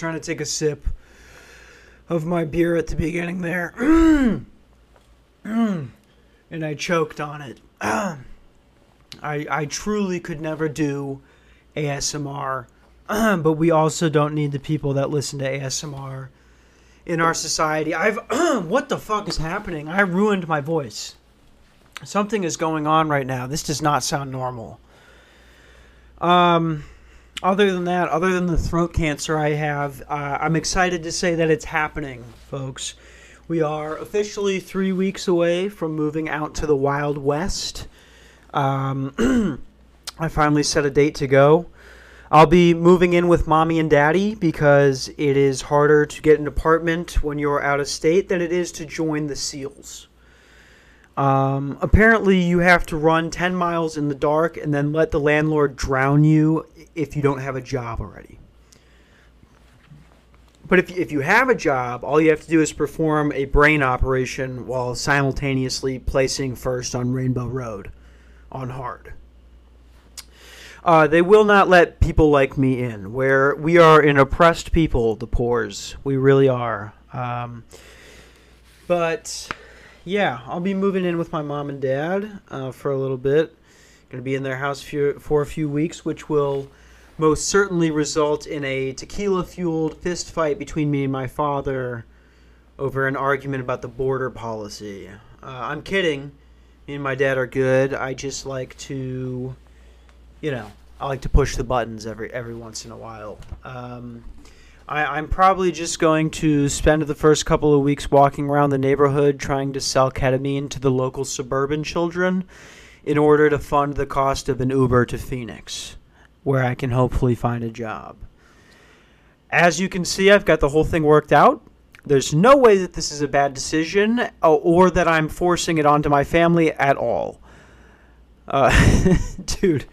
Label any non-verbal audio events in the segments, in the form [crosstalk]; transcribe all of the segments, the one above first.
trying to take a sip of my beer at the beginning there. [clears throat] and I choked on it. [clears throat] I I truly could never do ASMR, [clears throat] but we also don't need the people that listen to ASMR in our society. I've what the fuck is happening? I ruined my voice. Something is going on right now. This does not sound normal. Um other than that, other than the throat cancer I have, uh, I'm excited to say that it's happening, folks. We are officially three weeks away from moving out to the Wild West. Um, [clears throat] I finally set a date to go. I'll be moving in with mommy and daddy because it is harder to get an apartment when you're out of state than it is to join the SEALs. Um, apparently, you have to run 10 miles in the dark and then let the landlord drown you if you don't have a job already. But if, if you have a job, all you have to do is perform a brain operation while simultaneously placing first on Rainbow Road on hard. Uh, they will not let people like me in, where we are an oppressed people, the poors. We really are. Um, but yeah, I'll be moving in with my mom and dad uh, for a little bit. Going to be in their house for, for a few weeks, which will most certainly result in a tequila fueled fist fight between me and my father over an argument about the border policy. Uh, I'm kidding. Me and my dad are good. I just like to, you know, I like to push the buttons every every once in a while. Um, I, am probably just going to spend the first couple of weeks walking around the neighborhood trying to sell ketamine to the local suburban children in order to fund the cost of an Uber to Phoenix, where I can hopefully find a job. As you can see, I've got the whole thing worked out. There's no way that this is a bad decision uh, or that I'm forcing it onto my family at all. Uh, [laughs] dude,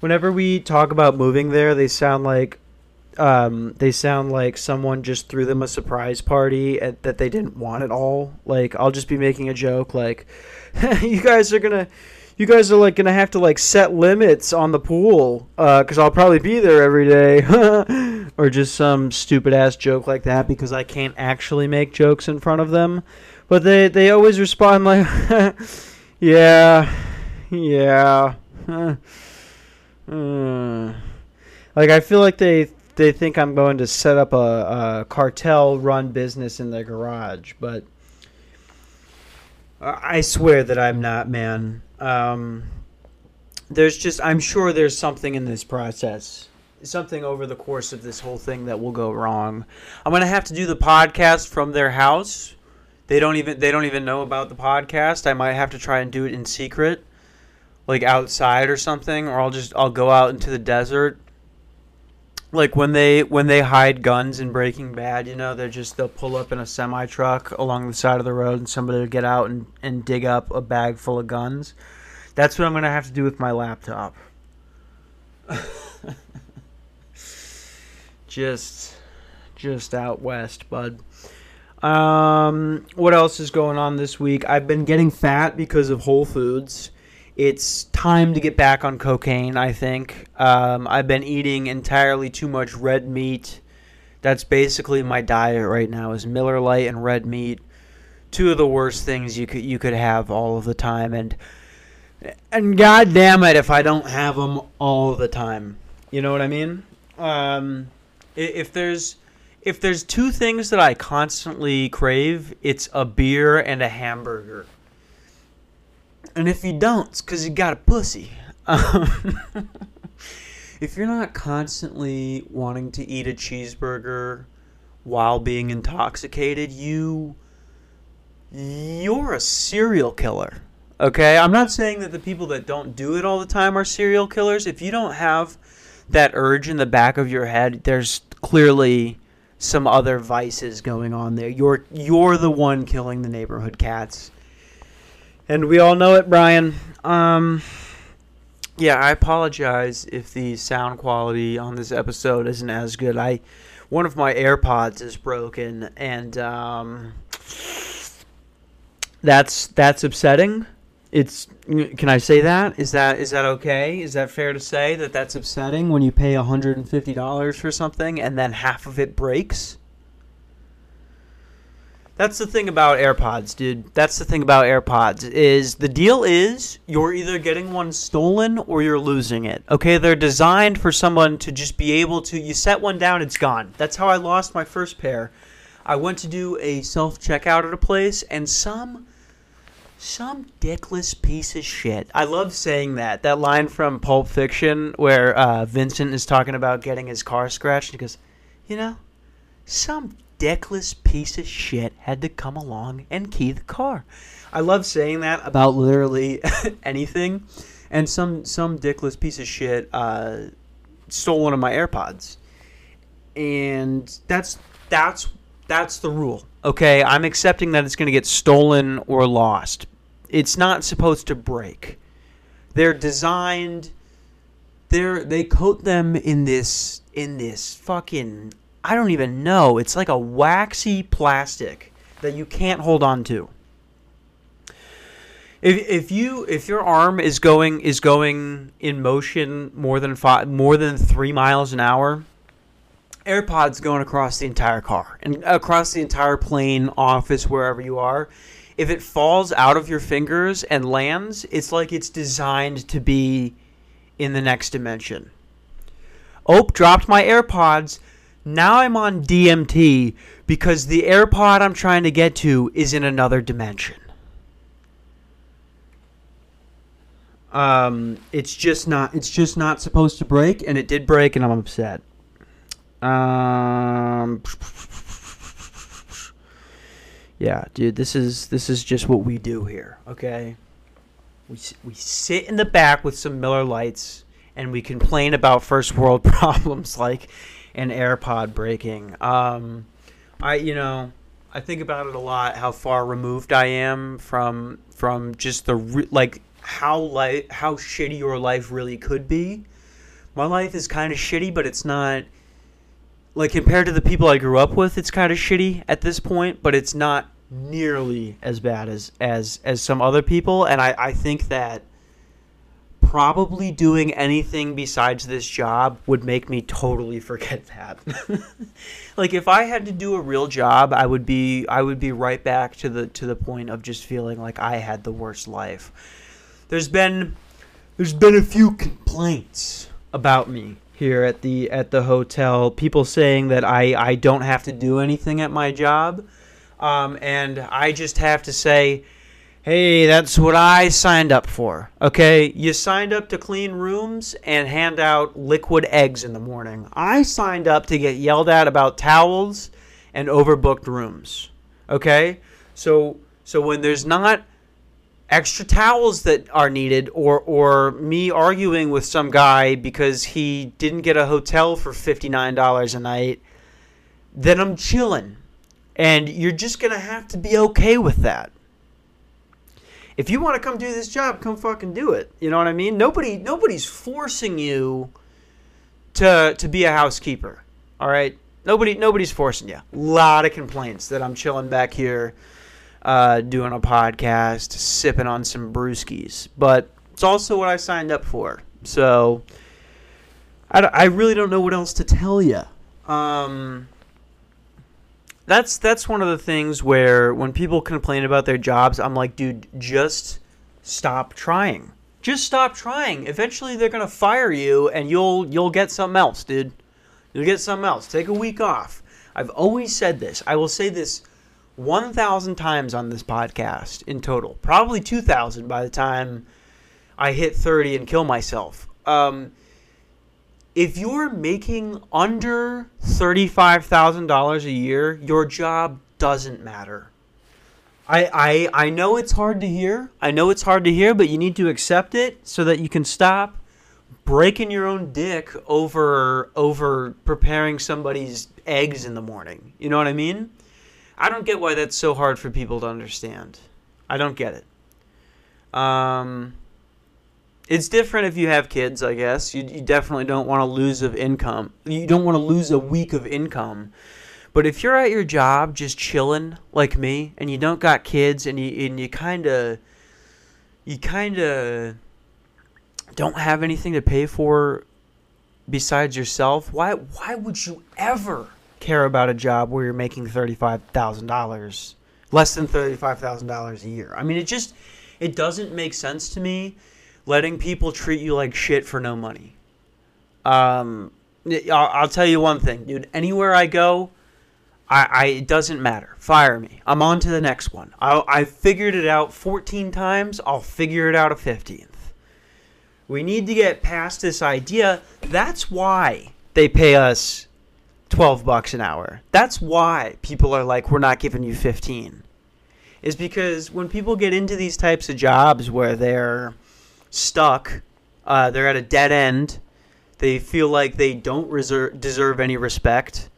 whenever we talk about moving there, they sound like um, they sound like someone just threw them a surprise party at, that they didn't want at all. Like I'll just be making a joke like, [laughs] "You guys are gonna, you guys are like gonna have to like set limits on the pool because uh, I'll probably be there every day," [laughs] or just some stupid ass joke like that because I can't actually make jokes in front of them. But they they always respond like, [laughs] "Yeah, yeah." Uh, like I feel like they they think I'm going to set up a, a cartel run business in their garage, but I swear that I'm not, man. Um, there's just, I'm sure there's something in this process, something over the course of this whole thing that will go wrong. I'm gonna have to do the podcast from their house. They don't even they don't even know about the podcast. I might have to try and do it in secret, like outside or something, or I'll just I'll go out into the desert like when they when they hide guns in Breaking Bad, you know, they're just they'll pull up in a semi truck along the side of the road, and somebody will get out and and dig up a bag full of guns. That's what I'm gonna have to do with my laptop. [laughs] just just out west, bud. Um, what else is going on this week? I've been getting fat because of Whole Foods it's time to get back on cocaine. I think um, I've been eating entirely too much red meat. That's basically my diet right now: is Miller Lite and red meat. Two of the worst things you could you could have all of the time, and and god damn it if I don't have them all the time. You know what I mean? Um, if there's if there's two things that I constantly crave, it's a beer and a hamburger. And if you don't, it's because you got a pussy. Um, [laughs] if you're not constantly wanting to eat a cheeseburger while being intoxicated, you you're a serial killer. Okay? I'm not saying that the people that don't do it all the time are serial killers. If you don't have that urge in the back of your head, there's clearly some other vices going on there. You're you're the one killing the neighborhood cats and we all know it, Brian. Um, yeah, I apologize if the sound quality on this episode isn't as good. I one of my AirPods is broken, and um, that's that's upsetting. It's can I say that? Is that is that okay? Is that fair to say that that's upsetting when you pay $150 for something and then half of it breaks? That's the thing about AirPods, dude. That's the thing about AirPods is the deal is you're either getting one stolen or you're losing it. Okay, they're designed for someone to just be able to you set one down, it's gone. That's how I lost my first pair. I went to do a self checkout at a place and some some dickless piece of shit. I love saying that. That line from Pulp Fiction where uh, Vincent is talking about getting his car scratched. He goes, you know, some dickless piece of shit had to come along and key the car. I love saying that about literally [laughs] anything. And some some dickless piece of shit uh, stole one of my AirPods. And that's that's that's the rule. Okay, I'm accepting that it's going to get stolen or lost. It's not supposed to break. They're designed they're they coat them in this in this fucking I don't even know. It's like a waxy plastic that you can't hold on to. If, if you if your arm is going is going in motion more than five more than three miles an hour, AirPods going across the entire car and across the entire plane, office, wherever you are. If it falls out of your fingers and lands, it's like it's designed to be in the next dimension. Oh, dropped my AirPods. Now I'm on DMT because the AirPod I'm trying to get to is in another dimension. Um, it's just not. It's just not supposed to break, and it did break, and I'm upset. Um, yeah, dude, this is this is just what we do here. Okay, we we sit in the back with some Miller Lites, and we complain about first world [laughs] problems like an AirPod breaking. Um, I you know I think about it a lot how far removed I am from from just the re- like how life how shitty your life really could be. My life is kind of shitty, but it's not like compared to the people I grew up with, it's kind of shitty at this point, but it's not nearly as bad as as as some other people and I I think that probably doing anything besides this job would make me totally [laughs] forget that. [laughs] like if I had to do a real job, I would be I would be right back to the to the point of just feeling like I had the worst life. There's been there's been a few complaints about me here at the at the hotel. People saying that I I don't have to do anything at my job. Um, and I just have to say Hey, that's what I signed up for. Okay, you signed up to clean rooms and hand out liquid eggs in the morning. I signed up to get yelled at about towels and overbooked rooms. Okay? So so when there's not extra towels that are needed or or me arguing with some guy because he didn't get a hotel for $59 a night, then I'm chilling. And you're just going to have to be okay with that if you want to come do this job, come fucking do it. You know what I mean? Nobody nobody's forcing you to to be a housekeeper. All right? Nobody nobody's forcing you. A lot of complaints that I'm chilling back here uh, doing a podcast, sipping on some brewskis. But it's also what I signed up for. So I, I really don't know what else to tell you. Um, that's that's one of the things where when people complain about their jobs, I'm like, dude, just stop trying. Just stop trying. Eventually, they're gonna fire you, and you'll you'll get something else, dude. You'll get something else. Take a week off. I've always said this. I will say this 1,000 times on this podcast in total. Probably 2,000 by the time I hit 30 and kill myself. Um, if you're making under $35,000 a year, your job doesn't matter. I, I I know it's hard to hear. I know it's hard to hear, but you need to accept it so that you can stop breaking your own dick over over preparing somebody's eggs in the morning. You know what I mean? I don't get why that's so hard for people to understand. I don't get it. Um it's different if you have kids, I guess. You, you definitely don't want to lose of income. You don't want to lose a week of income. But if you're at your job just chilling like me and you don't got kids and you and you kind of you kind of don't have anything to pay for besides yourself, why why would you ever care about a job where you're making $35,000 less than $35,000 a year? I mean, it just it doesn't make sense to me letting people treat you like shit for no money. Um I'll, tell you one thing, dude. Anywhere I go, I, I, it doesn't matter. Fire me. I'm on to the next one. I, I figured it out 14 times. I'll figure it out a 15th. We need to get past this idea. That's why they pay us 12 bucks an hour. That's why people are like, we're not giving you 15. Is because when people get into these types of jobs where they're stuck, uh, they're at a dead end, they feel like they don't reserve, deserve any respect,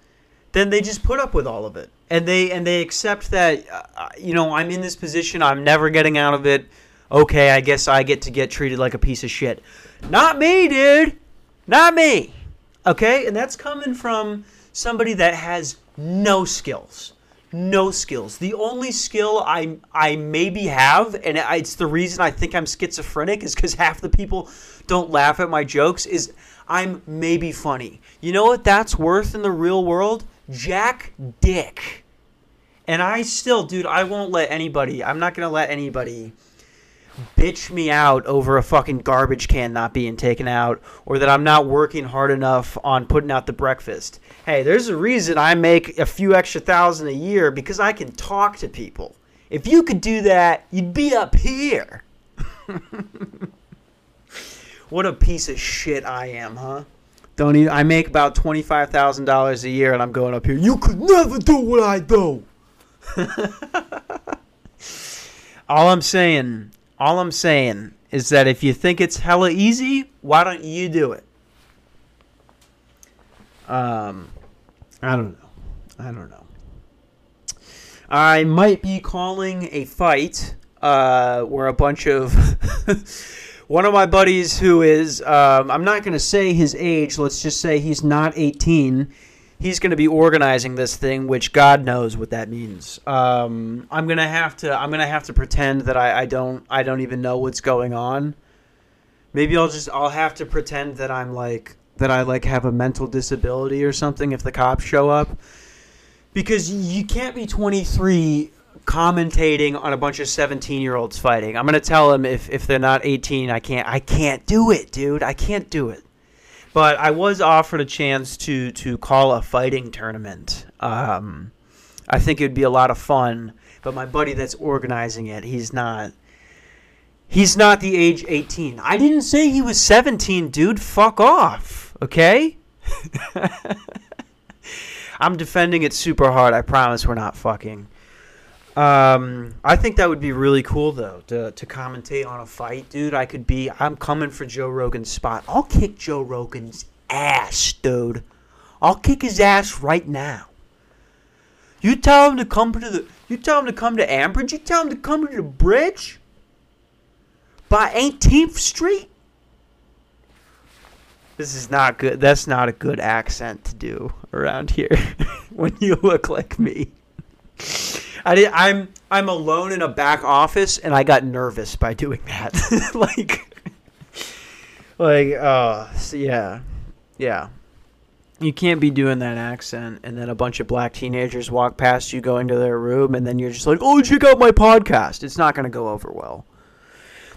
then they just put up with all of it. And they and they accept that uh, you know, I'm in this position, I'm never getting out of it okay, I guess I get to get treated like a piece of shit. Not me, dude. Not me. Okay? And that's coming from somebody that has no skills. No skills. The only skill I I maybe have, and it's the reason I think I'm schizophrenic, is because half the people don't laugh at my jokes. Is I'm maybe funny. You know what that's worth in the real world? Jack Dick. And I still, dude, I won't let anybody. I'm not gonna let anybody bitch me out over a fucking garbage can not being taken out or that I'm not working hard enough on putting out the breakfast. Hey, there's a reason I make a few extra thousand a year because I can talk to people. If you could do that, you'd be up here. [laughs] what a piece of shit I am, huh? Don't even, I make about $25,000 a year and I'm going up here. You could never do what I do. [laughs] All I'm saying all I'm saying is that if you think it's hella easy, why don't you do it? Um, I don't know. I don't know. I might be calling a fight uh, where a bunch of [laughs] one of my buddies who is um, I'm not going to say his age. Let's just say he's not 18 he's going to be organizing this thing, which God knows what that means. Um, I'm gonna have to. I'm gonna have to pretend that I, I don't. I don't even know what's going on. Maybe I'll just. I'll have to pretend that I'm like that. I like have a mental disability or something if the cops show up. Because you can't be 23 commentating on a bunch of 17 year olds fighting. I'm gonna tell them if if they're not 18, I can't. I can't do it, dude. I can't do it. But I was offered a chance to to call a fighting tournament. Um, I think it would be a lot of fun. But my buddy that's organizing it, he's not. He's not the age 18. I didn't say he was 17, dude. Fuck off. Okay? [laughs] I'm defending it super hard. I promise we're not fucking. Um, I think that would be really cool though to to commentate on a fight, dude. I could be. I'm coming for Joe Rogan's spot. I'll kick Joe Rogan's ass, dude. I'll kick his ass right now. You tell him to come to the. You tell him to come to Ambridge. You tell him to come to the bridge. By 18th Street. This is not good. That's not a good accent to do around here [laughs] when you look like me. I did, I'm I'm alone in a back office, and I got nervous by doing that. [laughs] like, like, uh, so yeah, yeah. You can't be doing that accent, and then a bunch of black teenagers walk past you going to their room, and then you're just like, "Oh, check out my podcast." It's not going to go over well.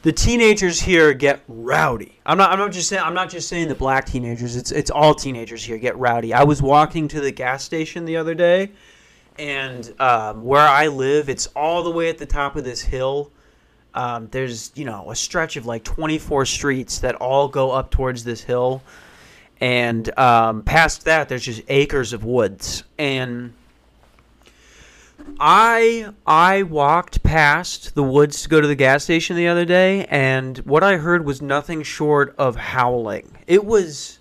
The teenagers here get rowdy. I'm not. I'm not just saying. I'm not just saying the black teenagers. It's it's all teenagers here get rowdy. I was walking to the gas station the other day and um, where I live, it's all the way at the top of this hill. Um, there's you know a stretch of like 24 streets that all go up towards this hill, and um, past that there's just acres of woods. And I I walked past the woods to go to the gas station the other day, and what I heard was nothing short of howling. It was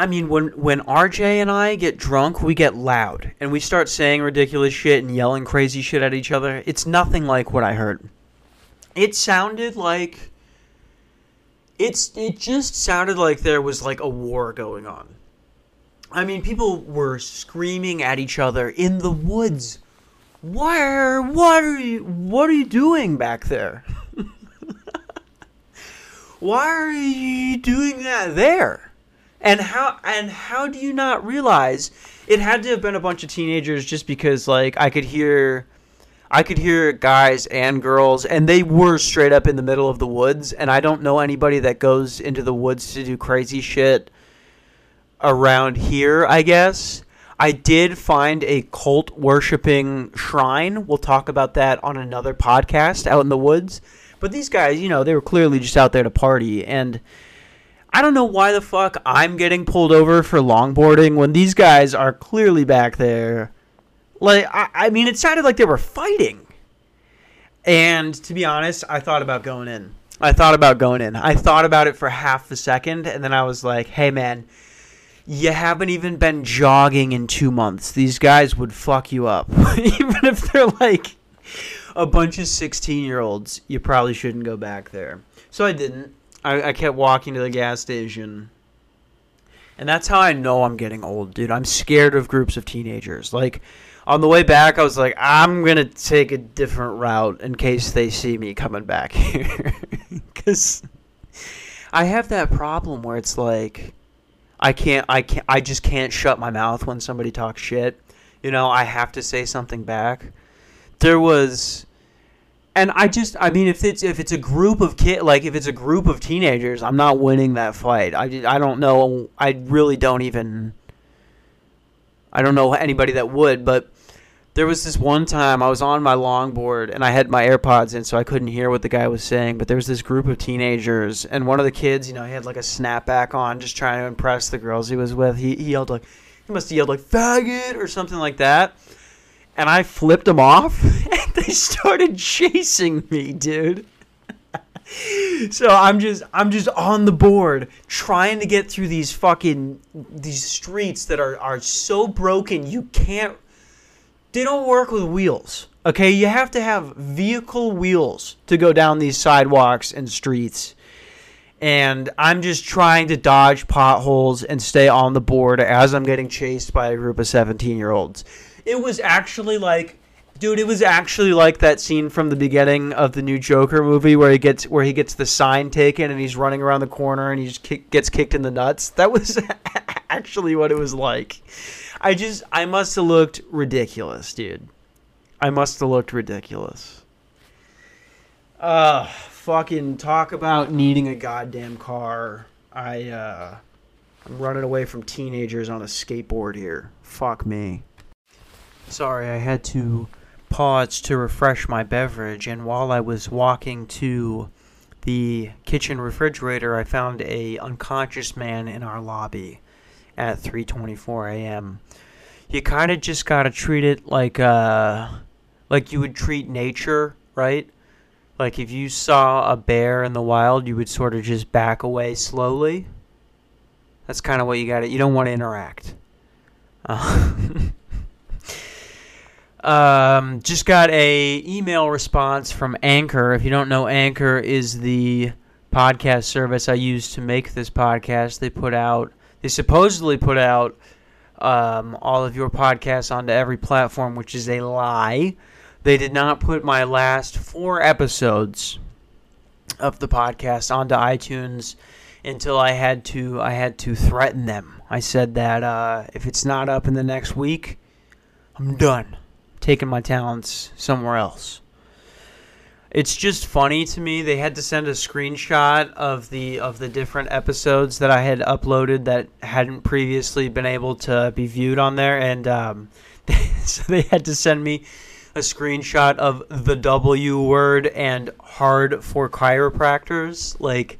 I mean, when when RJ and I get drunk, we get loud and we start saying ridiculous shit and yelling crazy shit at each other. It's nothing like what I heard. It sounded like it's it just sounded like there was like a war going on. I mean, people were screaming at each other in the woods Where? What are you? What are you doing back there? [laughs] Why are you doing that there? And how? And how do you not realize it had to have been a bunch of teenagers? Just because, like, I could hear, I could hear guys and girls, and they were straight up in the middle of the woods. And I don't know anybody that goes into the woods to do crazy shit around here. I guess I did find a cult worshiping shrine. We'll talk about that on another podcast out in the woods. But these guys, you know, they were clearly just out there to party. And I don't know why the fuck I'm getting pulled over for longboarding when these guys are clearly back there. Like, I, I mean, it sounded like they were fighting. And to be honest, I thought about going in. I thought about going in. I thought about it for half a second, and then I was like, hey, man you haven't even been jogging in two months. These guys would fuck you up. [laughs] even if they're like a bunch of 16 year olds, you probably shouldn't go back there. So I didn't. I, I kept walking to the gas station. And that's how I know I'm getting old, dude. I'm scared of groups of teenagers. Like, on the way back, I was like, I'm going to take a different route in case they see me coming back [laughs] here. Because I have that problem where it's like I can't I can't I just can't shut my mouth when somebody talks shit. You know, I have to say something back. There was and I just I mean if it's if it's a group of kid like if it's a group of teenagers, I'm not winning that fight. I I don't know I really don't even I don't know anybody that would, but there was this one time I was on my longboard and I had my AirPods in, so I couldn't hear what the guy was saying. But there was this group of teenagers, and one of the kids, you know, he had like a snapback on, just trying to impress the girls he was with. He, he yelled like, he must have yelled like "faggot" or something like that. And I flipped them off, [laughs] and they started chasing me, dude. [laughs] so I'm just I'm just on the board trying to get through these fucking these streets that are are so broken you can't they don't work with wheels. Okay, you have to have vehicle wheels to go down these sidewalks and streets. And I'm just trying to dodge potholes and stay on the board as I'm getting chased by a group of 17 year olds. It was actually like, dude, it was actually like that scene from the beginning of the new Joker movie where he gets where he gets the sign taken and he's running around the corner and he just kick, gets kicked in the nuts. That was [laughs] actually what it was like. I just I must have looked ridiculous, dude. I must have looked ridiculous. Uh fucking talk about needing a goddamn car. I uh I'm running away from teenagers on a skateboard here. Fuck me. Sorry, I had to pause to refresh my beverage and while I was walking to the kitchen refrigerator, I found a unconscious man in our lobby at 3:24 a.m. You kind of just got to treat it like uh like you would treat nature, right? Like if you saw a bear in the wild, you would sort of just back away slowly. That's kind of what you got you don't want to interact. Uh, [laughs] um, just got a email response from Anchor. If you don't know, Anchor is the podcast service I use to make this podcast. They put out they supposedly put out um, all of your podcasts onto every platform, which is a lie. They did not put my last four episodes of the podcast onto iTunes until I had to I had to threaten them. I said that uh, if it's not up in the next week, I'm done. Taking my talents somewhere else it's just funny to me. They had to send a screenshot of the of the different episodes that I had uploaded that hadn't previously been able to be viewed on there, and um, [laughs] so they had to send me a screenshot of the W word and hard for chiropractors. Like,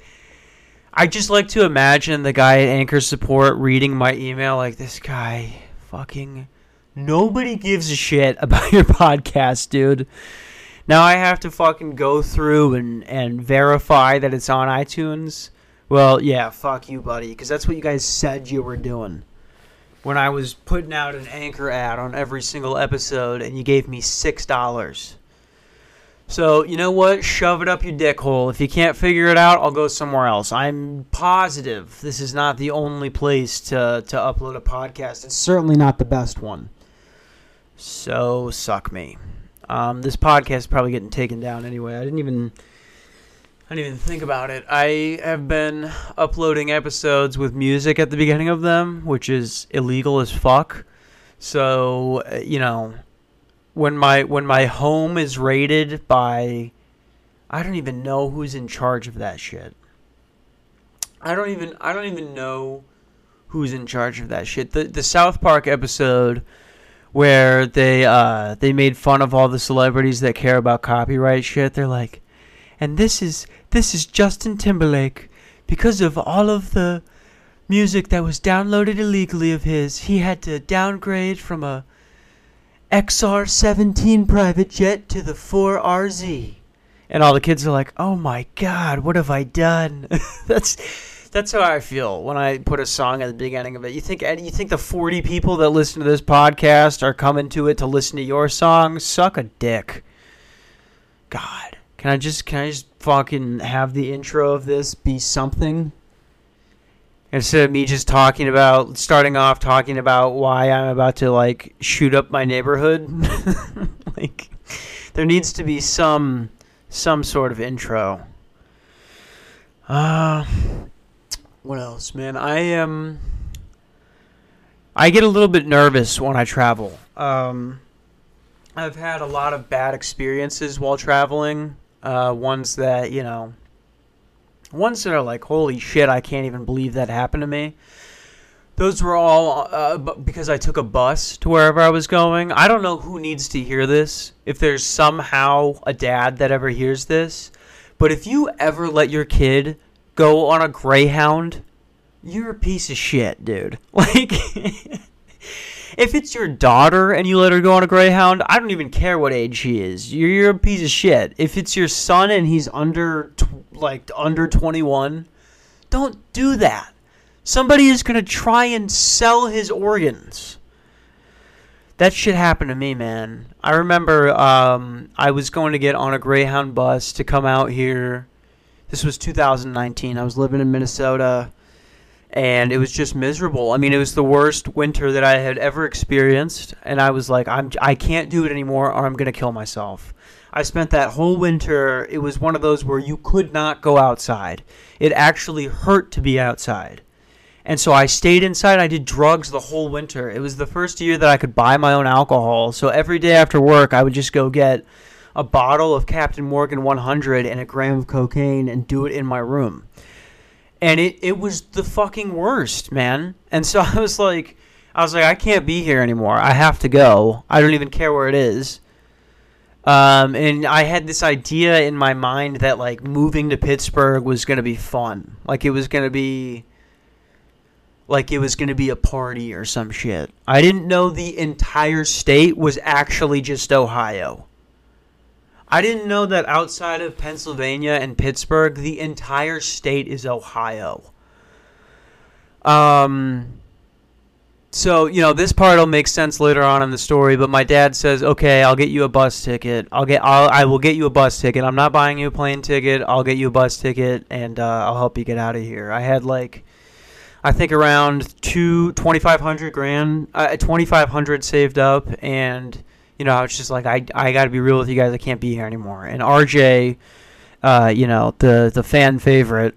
I just like to imagine the guy at Anchor Support reading my email like this guy fucking nobody gives a shit about your [laughs] podcast, dude. Now I have to fucking go through and, and verify that it's on iTunes. Well, yeah, fuck you, buddy, because that's what you guys said you were doing. When I was putting out an anchor ad on every single episode and you gave me $6. So, you know what? Shove it up your dick hole. If you can't figure it out, I'll go somewhere else. I'm positive this is not the only place to, to upload a podcast. It's certainly not the best one. So suck me. Um, this podcast is probably getting taken down anyway. I didn't even I didn't even think about it. I have been uploading episodes with music at the beginning of them, which is illegal as fuck. So, uh, you know, when my when my home is raided by I don't even know who's in charge of that shit. I don't even I don't even know who's in charge of that shit. The the South Park episode where they uh they made fun of all the celebrities that care about copyright shit. They're like, and this is this is Justin Timberlake because of all of the music that was downloaded illegally of his. He had to downgrade from a XR17 private jet to the 4RZ. And all the kids are like, "Oh my god, what have I done?" [laughs] that's that's how I feel when I put a song at the beginning of it. You think you think the 40 people that listen to this podcast are coming to it to listen to your song? Suck a dick. God. Can I just can I just fucking have the intro of this be something? Instead of me just talking about starting off talking about why I'm about to like shoot up my neighborhood. [laughs] like there needs to be some some sort of intro. Uh what else, man? I am. I get a little bit nervous when I travel. Um, I've had a lot of bad experiences while traveling. Uh, ones that you know, ones that are like, holy shit, I can't even believe that happened to me. Those were all uh, because I took a bus to wherever I was going. I don't know who needs to hear this. If there's somehow a dad that ever hears this, but if you ever let your kid go on a Greyhound, you're a piece of shit, dude. [laughs] Like, if it's your daughter and you let her go on a Greyhound, I don't even care what age she is. You're, you're a piece of shit. If it's your son and he's under, like, under 21, don't do that. Somebody is going to try and sell his organs. That shit happened to me, man. I remember um, I was going to get on a Greyhound bus to come out here this was 2019. I was living in Minnesota and it was just miserable. I mean, it was the worst winter that I had ever experienced, and I was like, I'm I can't do it anymore, or I'm gonna kill myself. I spent that whole winter. It was one of those where you could not go outside. It actually hurt to be outside, and so I stayed inside. I did drugs the whole winter. It was the first year that I could buy my own alcohol. So every day after work, I would just go get a bottle of Captain Morgan 100 and a gram of cocaine and do it in my room. And it, it was the fucking worst, man. And so [laughs] I was like, I was like, I can't be here anymore. I have to go. I don't even care where it is. Um, and I had this idea in my mind that like moving to Pittsburgh was gonna be fun. Like it was gonna be like it was gonna be a party or some shit. I didn't know the entire state was actually just Ohio. I didn't know that outside of Pennsylvania and Pittsburgh, the entire state is Ohio. Um, so you know this part will make sense later on in the story. But my dad says, "Okay, I'll get you a bus ticket. I'll get, I'll, I will get you a bus ticket. I'm not buying you a plane ticket. I'll get you a bus ticket, and uh, I'll help you get out of here." I had like, I think around two twenty five hundred grand, uh, twenty five hundred saved up, and you know, I was just like, I, I got to be real with you guys. I can't be here anymore. And RJ, uh, you know, the the fan favorite,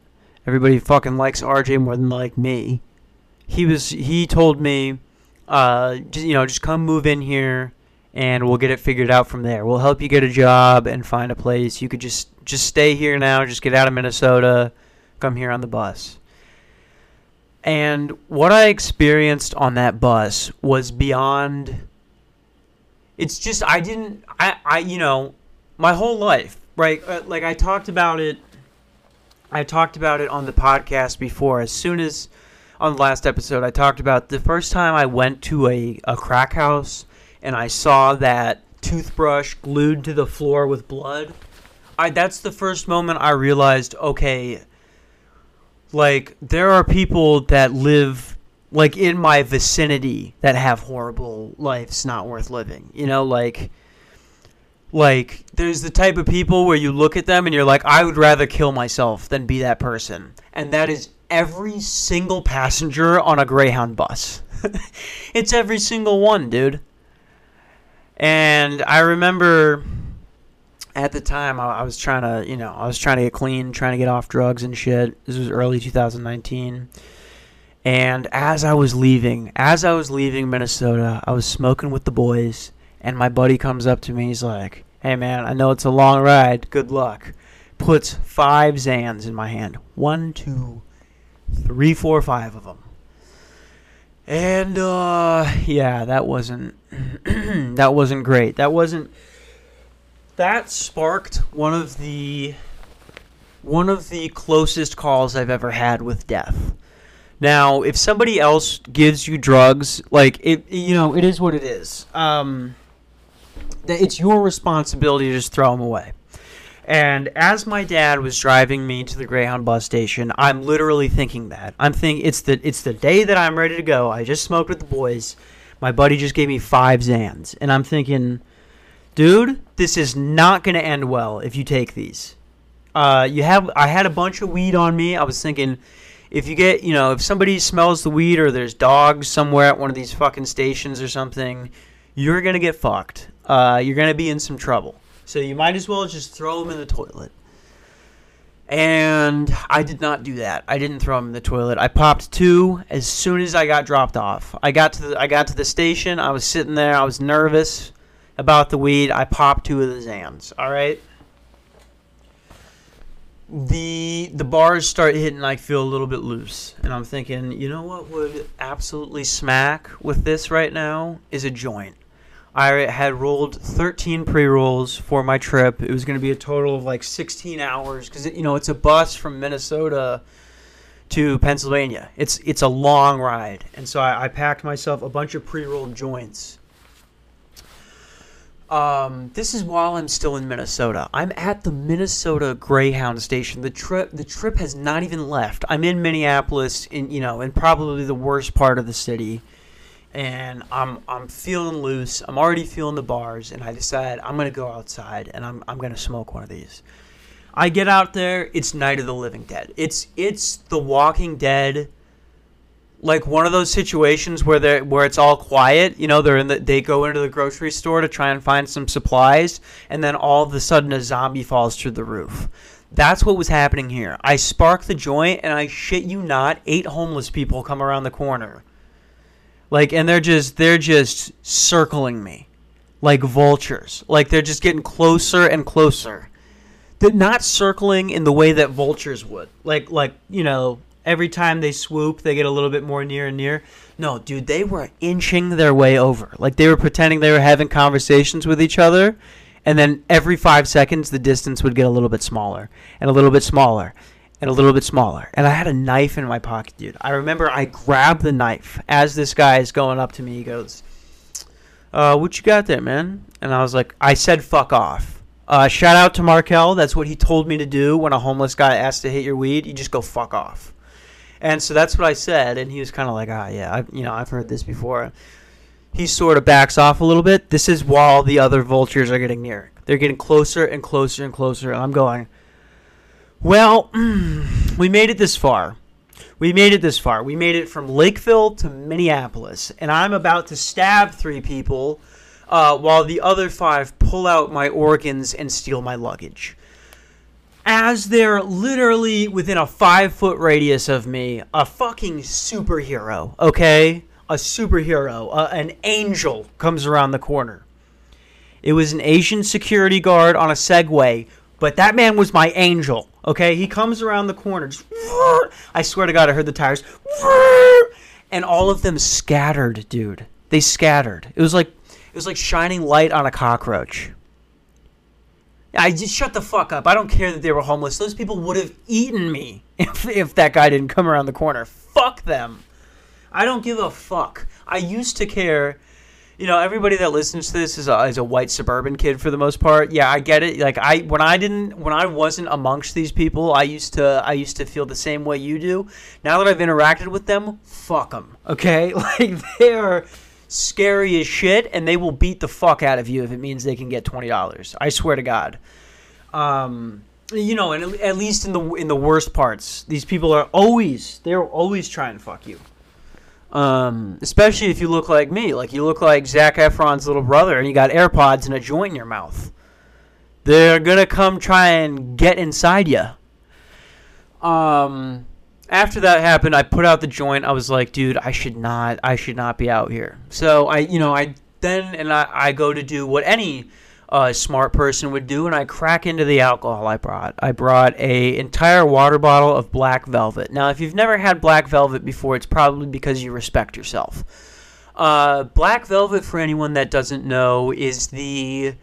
everybody fucking likes RJ more than like me. He was he told me, uh, just, you know, just come move in here, and we'll get it figured out from there. We'll help you get a job and find a place. You could just just stay here now. Just get out of Minnesota, come here on the bus. And what I experienced on that bus was beyond it's just I didn't I I you know my whole life right uh, like I talked about it I talked about it on the podcast before. As soon as on the last episode I talked about the first time I went to a, a crack house and I saw that toothbrush glued to the floor with blood I that's the first moment I realized okay like there are people that live like in my vicinity that have horrible lives not worth living. You know, like like there's the type of people where you look at them and you're like I would rather kill myself than be that person. And that is every single passenger on a Greyhound bus. [laughs] it's every single one, dude. And I remember at the time I, was trying to, you know, I was trying to get clean, trying to get off drugs and shit. This was early 2019. And as I was leaving, as I was leaving Minnesota, I was smoking with the boys, and my buddy comes up to me. He's like, "Hey man, I know it's a long ride. Good luck." Puts five Xans in my hand. One, two, three, four, five of them. And uh, yeah, that wasn't [clears throat] that wasn't great. That wasn't that sparked one of the one of the closest calls I've ever had with death. Now, if somebody else gives you drugs, like it, you know, it is what it is. Um, it's your responsibility to just throw them away. And as my dad was driving me to the Greyhound bus station, I'm literally thinking that. I'm thinking it's the it's the day that I'm ready to go. I just smoked with the boys. My buddy just gave me five Xans, and I'm thinking, dude, this is not going to end well if you take these. Uh, you have I had a bunch of weed on me. I was thinking if you get, you know, if somebody smells the weed or there's dogs somewhere at one of these fucking stations or something, you're going to get fucked. Uh, you're going to be in some trouble. So you might as well just throw them in the toilet. And I did not do that. I didn't throw them in the toilet. I popped two as soon as I got dropped off. I got to the I got to the station. I was sitting there. I was nervous about the weed. I popped two of the Xans. All right the the bars start hitting I feel a little bit loose. And I'm thinking you know what would absolutely smack with this right now is a joint. I had rolled 13 pre-rolls for my trip. It was going to be a total of like 16 hours cuz you know it's a bus from Minnesota to Pennsylvania. It's it's a long ride. And so I, I packed myself a bunch of pre-rolled joints um, this is while I'm still in Minnesota. I'm at the Minnesota Greyhound station. The trip the trip has not even left. I'm in Minneapolis in you know in probably the worst part of the city. And I'm I'm feeling loose. I'm already feeling the bars and I decide I'm gonna go outside and I'm I'm gonna smoke one of these. I get out there, it's Night of the Living Dead. It's it's the Walking Dead like one of those situations where they where it's all quiet. You know, they're in the they go into the grocery store to try and find some supplies, and then all of a sudden a zombie falls through the roof. That's what was happening here. I spark the joint, and I shit you not, eight homeless people come around the corner. Like, and they're just they're just circling me, like vultures. Like they're just getting closer and closer. They're not circling in the way that vultures would. Like like you know every time they swoop, they get a little bit more near and near. No, dude, they were inching their way over. Like they were pretending they were having conversations with each other, and then every five seconds, the distance would get a little bit smaller and a little bit smaller and a little bit smaller. And I had a knife in my pocket, dude. I remember I grabbed the knife as this guy is going up to me. He goes, uh, "What you got there, man?" And I was like, "I said fuck off." Uh, shout out to Markel. That's what he told me to do when a homeless guy asks to hit your weed. You just go fuck off. And so that's what I said, and he was kind of like, ah, yeah, I, you know, I've heard this before. He sort of backs off a little bit. This is while the other vultures are getting near. They're getting closer and closer and closer, and I'm going, well, we made it this far. We made it this far. We made it from Lakeville to Minneapolis, and I'm about to stab three people uh, while the other five pull out my organs and steal my luggage as they're literally within a five foot radius of me, a fucking superhero, okay? A superhero, an angel comes around the corner. It was an Asian security guard on a Segway, but that man was my angel, okay? He comes around the corner. Just, I swear to God, I heard the tires. And all of them scattered, dude. They scattered. It was like it was like shining light on a cockroach. I just shut the fuck up. I don't care that they were homeless. Those people would have eaten me [laughs] if, if that guy didn't come around the corner. Fuck them. I don't give a fuck. I used to care. You know, everybody that listens to this is a, is a white suburban kid for the most part. Yeah, I get it. Like I when I didn't when I wasn't amongst these people, I used to I used to feel the same way you do. Now that I've interacted with them, fuck them. Okay, [laughs] like they are scary as shit, and they will beat the fuck out of you if it means they can get twenty dollars. I swear to God. Um, you know, and at least in the in the worst parts, these people are always they're always trying to fuck you. Um, especially if you look like me, like you look like Zac Efron's little brother, and you got AirPods and a joint in your mouth. They're gonna come try and get inside you. Um, after that happened, I put out the joint. I was like, dude, I should not, I should not be out here. So I, you know, I then and I, I go to do what any uh, smart person would do, and I crack into the alcohol I brought. I brought a entire water bottle of black velvet. Now, if you've never had black velvet before, it's probably because you respect yourself. Uh, black velvet, for anyone that doesn't know, is the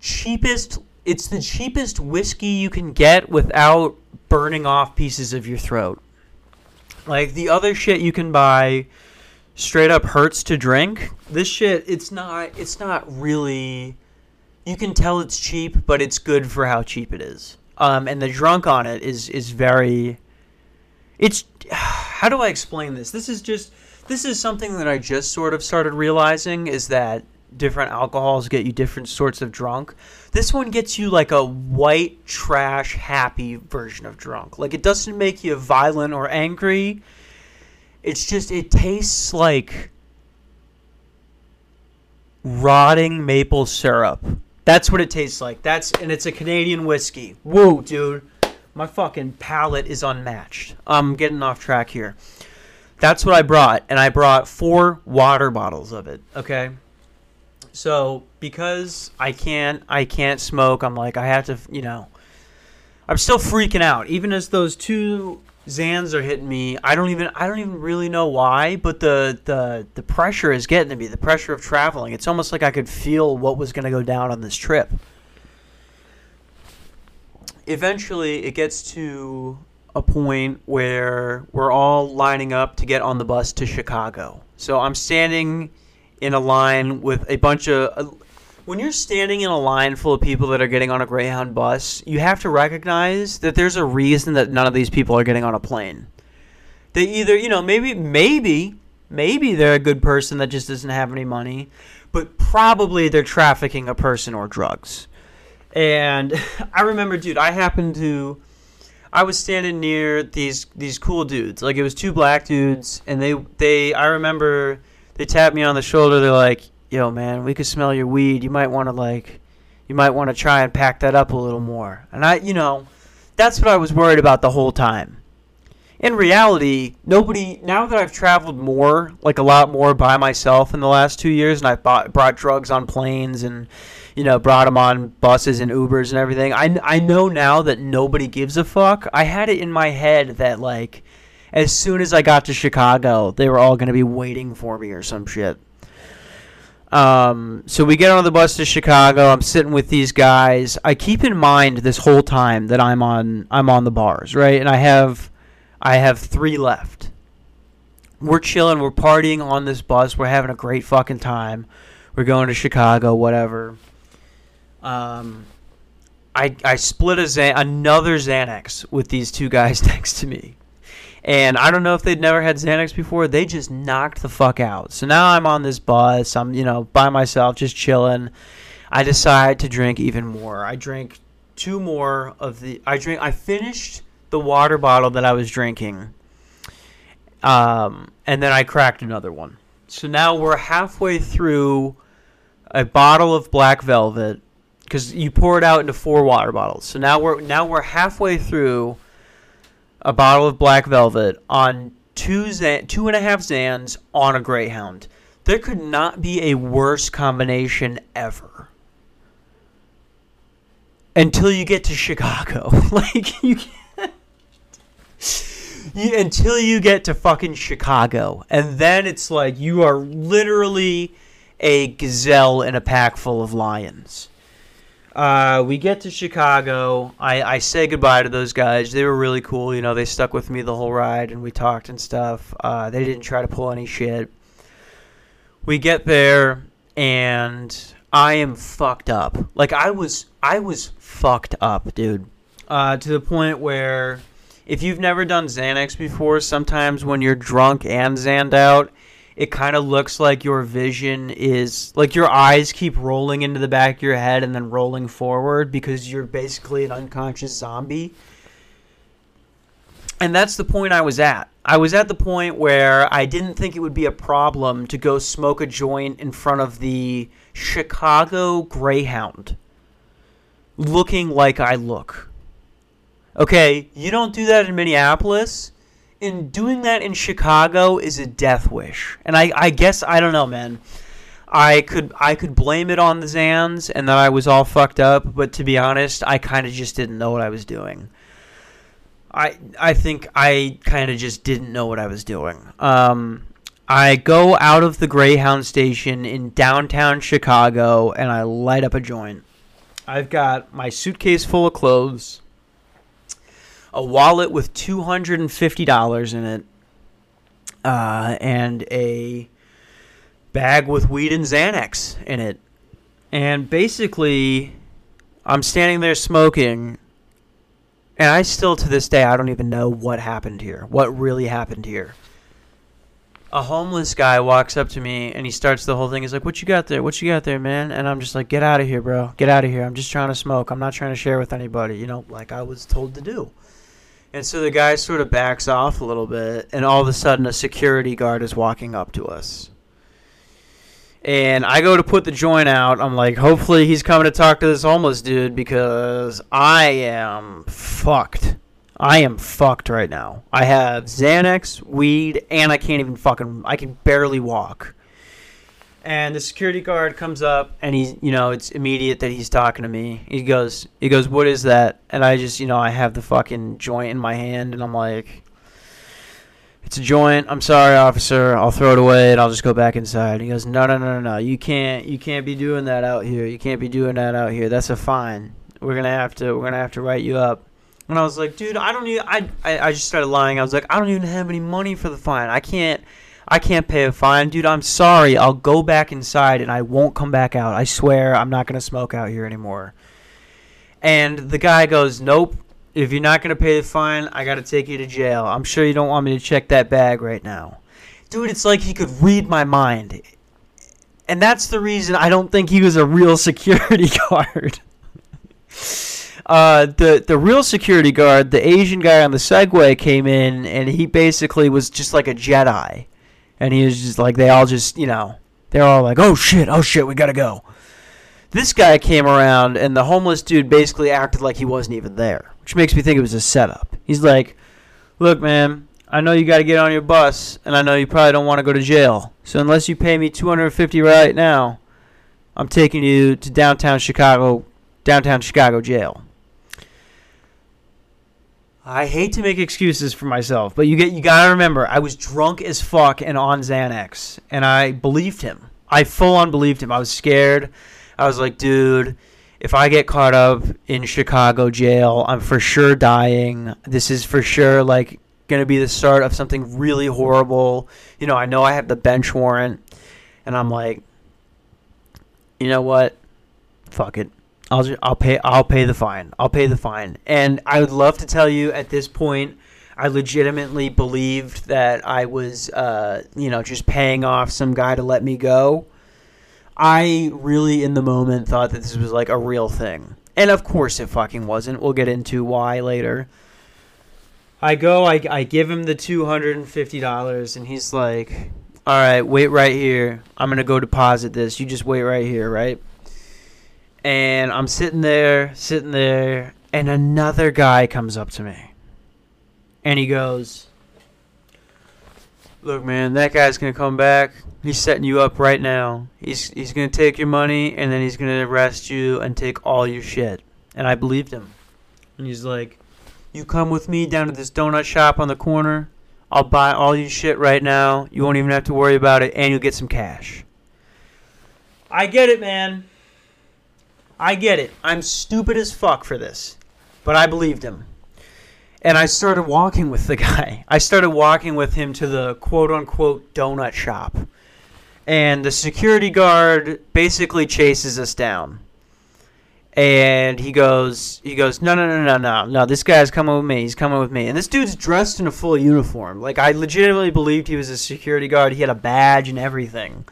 cheapest. It's the cheapest whiskey you can get without burning off pieces of your throat. Like the other shit you can buy straight up hurts to drink. This shit it's not it's not really you can tell it's cheap, but it's good for how cheap it is. Um, and the drunk on it is is very it's [sighs] how do I explain this? This is just this is something that I just sort of started realizing is that different alcohols get you different sorts of drunk. This one gets you like a white trash happy version of drunk. Like it doesn't make you violent or angry. It's just it tastes like rotting maple syrup. That's what it tastes like. That's and it's a Canadian whiskey. Whoa, dude. My fucking palate is unmatched. I'm getting off track here. That's what I brought, and I brought four water bottles of it. Okay. So because I can't I can't smoke, I'm like I have to you know I'm still freaking out. Even as those two Xans are hitting me, I don't even I don't even really know why, but the the the pressure is getting to me. The pressure of traveling. It's almost like I could feel what was going to go down on this trip. Eventually, it gets to a point where we're all lining up to get on the bus to Chicago. So I'm standing in a line with a bunch of. Uh, when you're standing in a line full of people that are getting on a Greyhound bus, you have to recognize that there's a reason that none of these people are getting on a plane. They either, you know, maybe, maybe, maybe they're a good person that just doesn't have any money, but probably they're trafficking a person or drugs. And [laughs] I remember, dude, I happened to. I was standing near these these cool dudes. Like it was two black dudes, and they they. I remember they tap me on the shoulder. They're like, "Yo, man, we could smell your weed. You might want to like, you might want to try and pack that up a little more." And I, you know, that's what I was worried about the whole time. In reality, nobody. Now that I've traveled more, like a lot more by myself in the last two years, and I've bought, brought drugs on planes and, you know, brought them on buses and Ubers and everything. I I know now that nobody gives a fuck. I had it in my head that like as soon as I got to Chicago, they were all going to be waiting for me or some shit. Um, so we get on the bus to Chicago. I'm sitting with these guys. I keep in mind this whole time that I'm on I'm on the bars, right? And I have I have three left. We're chilling. We're partying on this bus. We're having a great fucking time. We're going to Chicago, whatever. Um, I I split a Xan- another Xanax with these two guys [laughs] next to me. And I don't know if they'd never had Xanax before. They just knocked the fuck out. So now I'm on this bus. I'm, you know, by myself, just chilling. I decide to drink even more. I drink two more of the. I drink. I finished the water bottle that I was drinking. Um, and then I cracked another one. So now we're halfway through a bottle of black velvet because you pour it out into four water bottles. So now we're now we're halfway through a bottle of black velvet on two Xan- two and a half Xans on a Greyhound. There could not be a worse combination ever. Until you get to Chicago, [laughs] like you, you, until you get to fucking Chicago, and then it's like you are literally a gazelle in a pack full of lions. Uh, we get to Chicago. I, I say goodbye to those guys. They were really cool. You know, they stuck with me the whole ride and we talked and stuff. Uh, they didn't try to pull any shit. We get there and I am fucked up. Like I was, I was fucked up, dude. Uh, to the point where, if you've never done Xanax before, sometimes when you're drunk and Xaned out, it kind of looks like your vision is like your eyes keep rolling into the back of your head and then rolling forward because you're basically an unconscious zombie. And that's the point I was at. I was at the point where I didn't think it would be a problem to go smoke a joint in front of the Chicago Greyhound looking like I look. Okay, you don't do that in Minneapolis. In doing that in Chicago is a death wish. And I, I guess I don't know, man. I could I could blame it on the Xans and that I was all fucked up, but to be honest, I kind of just didn't know what I was doing. I I think I kind of just didn't know what I was doing. Um, I go out of the Greyhound station in downtown Chicago and I light up a joint. I've got my suitcase full of clothes, a wallet with two hundred and fifty dollars in it, uh, and a bag with weed and Xanax in it. And basically, I'm standing there smoking, and I still, to this day, I don't even know what happened here. What really happened here. A homeless guy walks up to me and he starts the whole thing. He's like, What you got there? What you got there, man? And I'm just like, Get out of here, bro. Get out of here. I'm just trying to smoke. I'm not trying to share with anybody, you know, like I was told to do. And so the guy sort of backs off a little bit, and all of a sudden, a security guard is walking up to us and I go to put the joint out. I'm like, hopefully he's coming to talk to this homeless dude because I am fucked. I am fucked right now. I have Xanax, weed, and I can't even fucking. I can barely walk. And the security guard comes up, and he's, you know, it's immediate that he's talking to me. He goes, he goes, what is that? And I just, you know, I have the fucking joint in my hand, and I'm like, it's a joint. I'm sorry, officer. I'll throw it away and I'll just go back inside. and He goes, no, no, no, no, no. You can't. You can't be doing that out here. You can't be doing that out here. That's a fine. We're gonna have to. We're gonna have to write you up. And I was like, dude, I don't need. I, I I just started lying. I was like, I don't even have any money for the fine. I can't. I can't pay a fine, dude. I'm sorry. I'll go back inside and I won't come back out. I swear, I'm not gonna smoke out here anymore. And the guy goes, nope if you're not going to pay the fine, I got to take you to jail. I'm sure you don't want me to check that bag right now. Dude, it's like he could read my mind. And that's the reason I don't think he was a real [laughs] security guard. [laughs] uh, the the real security guard, the Asian guy on the Segway, came in and he basically was just like a Jedi, and he was just like they all just you know they're all like oh shit oh shit we gotta go. This guy came around and the homeless dude basically acted like he wasn't even there which makes me think it was a setup. He's like, "Look, man, I know you got to get on your bus, and I know you probably don't want to go to jail. So unless you pay me 250 right now, I'm taking you to downtown Chicago, downtown Chicago jail." I hate to make excuses for myself, but you get you gotta remember, I was drunk as fuck and on Xanax, and I believed him. I full on believed him. I was scared. I was like, dude, if I get caught up in Chicago jail, I'm for sure dying. This is for sure like to be the start of something really horrible. You know, I know I have the bench warrant and I'm like you know what? Fuck it. I'll just, I'll pay I'll pay the fine. I'll pay the fine. And I would love to tell you at this point I legitimately believed that I was uh, you know, just paying off some guy to let me go I really, in the moment, thought that this was like a real thing. And of course it fucking wasn't. We'll get into why later. I go, I, I give him the $250, and he's like, all right, wait right here. I'm going to go deposit this. You just wait right here, right? And I'm sitting there, sitting there, and another guy comes up to me. And he goes, Look, man, that guy's gonna come back. He's setting you up right now. He's he's gonna take your money and then he's gonna arrest you and take all your shit. And I believed him. And he's like, "You come with me down to this donut shop on the corner. I'll buy all your shit right now. You won't even have to worry about it, and you'll get some cash." I get it, man. I get it. I'm stupid as fuck for this, but I believed him and I started walking with the [laughs] guy. I started walking with him to the quote unquote donut shop. And the security guard basically chases us down. And he goes, he goes, no, no, no, no, no, no. This guy's coming with me. He's coming with me. And this dude's dressed in a full uniform. Like I legitimately believed he was a security guard. He had a badge and everything.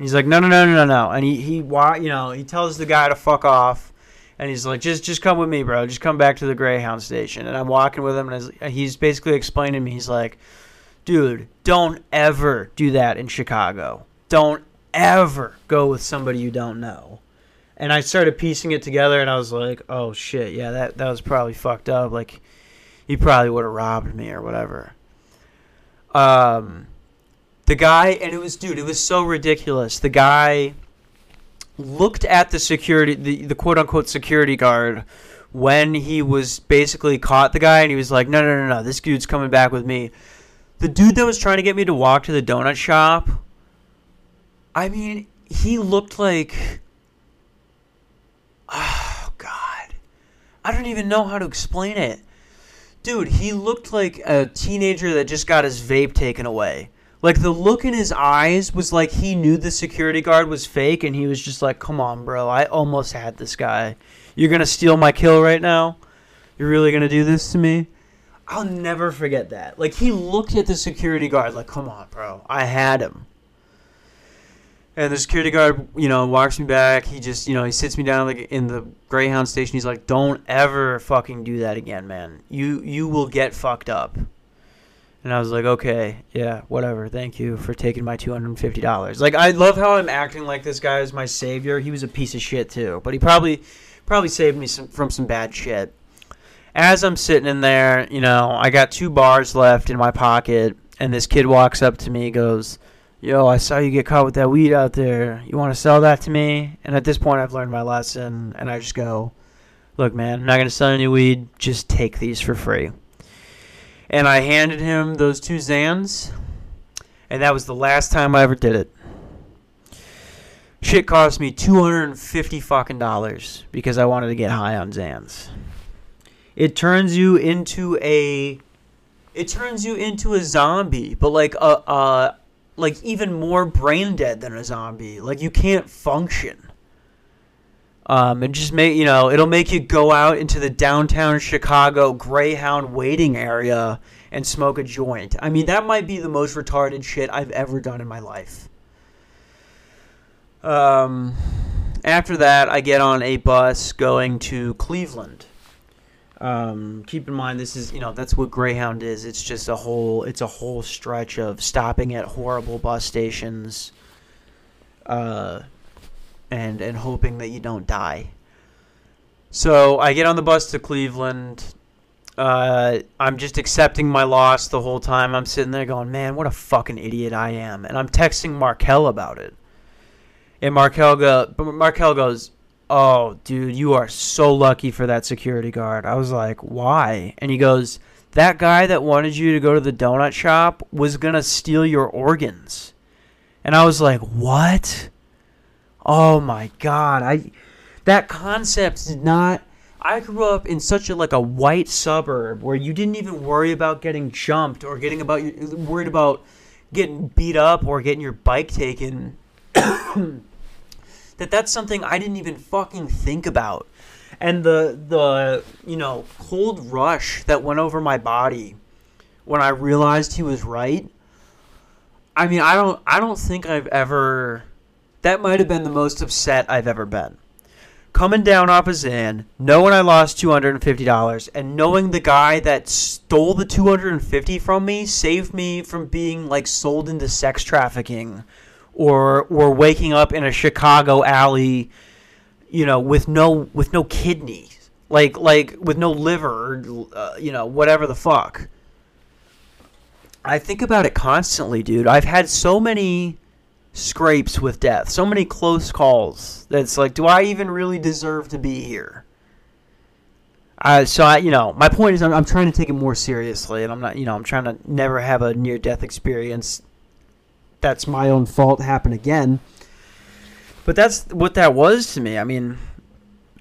He's like, no, no, no, no, no, no. And he, he, you know, he tells the guy to fuck off And he's like, just just come with me, bro. Just come back to the Greyhound station. And I'm walking with him, and he's basically explaining to me, he's like, dude, don't ever do that in Chicago. Don't ever go with somebody you don't know. And I started piecing it together, and I was like, oh shit, yeah, that that was probably fucked up. Like, he probably would have robbed me or whatever. Um, the guy, and it was, dude, it was so ridiculous. The guy looked at the security, the, the quote unquote security guard, when he was basically caught the guy, and he was like, no, no, no, no, this dude's coming back with me. The dude that was trying to get me to walk to the donut shop, I mean, he looked like. [sighs] Oh, God. I don't even know how to explain it. Dude, he looked like a teenager that just got his vape taken away. Like the look in his eyes was like he knew the security guard was fake and he was just like, "Come on, bro. I almost had this guy. You're going to steal my kill right now? You're really going to do this to me?" I'll never forget that. Like he looked at the security guard like, "Come on, bro. I had him." And the security guard, you know, walks me back. He just, you know, he sits me down like in the Greyhound station. He's like, "Don't ever fucking do that again, man. You you will get fucked up." And I was like, okay, yeah, whatever. Thank you for taking my two hundred and fifty dollars. Like, I love how I'm acting like this guy is my savior. He was a piece of shit too, but he probably probably saved me some, from some bad shit. As I'm sitting in there, you know, I got two bars left in my pocket, and this kid walks up to me, goes, "Yo, I saw you get caught with that weed out there. You want to sell that to me?" And at this point, I've learned my lesson, and I just go, "Look, man, I'm not gonna sell any weed. Just take these for free." And I handed him those two Xans, and that was the last time I ever did it. Shit cost me two hundred and fifty fucking dollars because I wanted to get high on Xans. It turns you into a, it turns you into a zombie, but like a, a like even more brain dead than a zombie. Like you can't function. Um, and just make you know it'll make you go out into the downtown Chicago Greyhound waiting area and smoke a joint. I mean that might be the most retarded shit I've ever done in my life. Um, after that, I get on a bus going to Cleveland. Um, keep in mind this is you know that's what Greyhound is. It's just a whole it's a whole stretch of stopping at horrible bus stations. Uh, and and hoping that you don't die. So I get on the bus to Cleveland. Uh, I'm just accepting my loss the whole time. I'm sitting there going, "Man, what a fucking idiot I am!" And I'm texting Markel about it. And Markel go, Markel goes, "Oh, dude, you are so lucky for that security guard." I was like, "Why?" And he goes, "That guy that wanted you to go to the donut shop was gonna steal your organs." And I was like, "What?" Oh my god, I that concept did not I grew up in such a like a white suburb where you didn't even worry about getting jumped or getting about worried about getting beat up or getting your bike taken. [coughs] that that's something I didn't even fucking think about. And the the you know cold rush that went over my body when I realized he was right. I mean, I don't I don't think I've ever that might have been the most upset I've ever been. Coming down off a Xan, knowing I lost $250, and knowing the guy that stole the 250 from me saved me from being like sold into sex trafficking or or waking up in a Chicago alley, you know, with no with no kidneys, like like with no liver, uh, you know, whatever the fuck. I think about it constantly, dude. I've had so many scrapes with death, so many close calls. That's like, do I even really deserve to be here? Uh, so I, you know, my point is, I'm, I'm trying to take it more seriously, and I'm not, you know, I'm trying to never have a near-death experience. That's my own fault happen again. But that's what that was to me. I mean,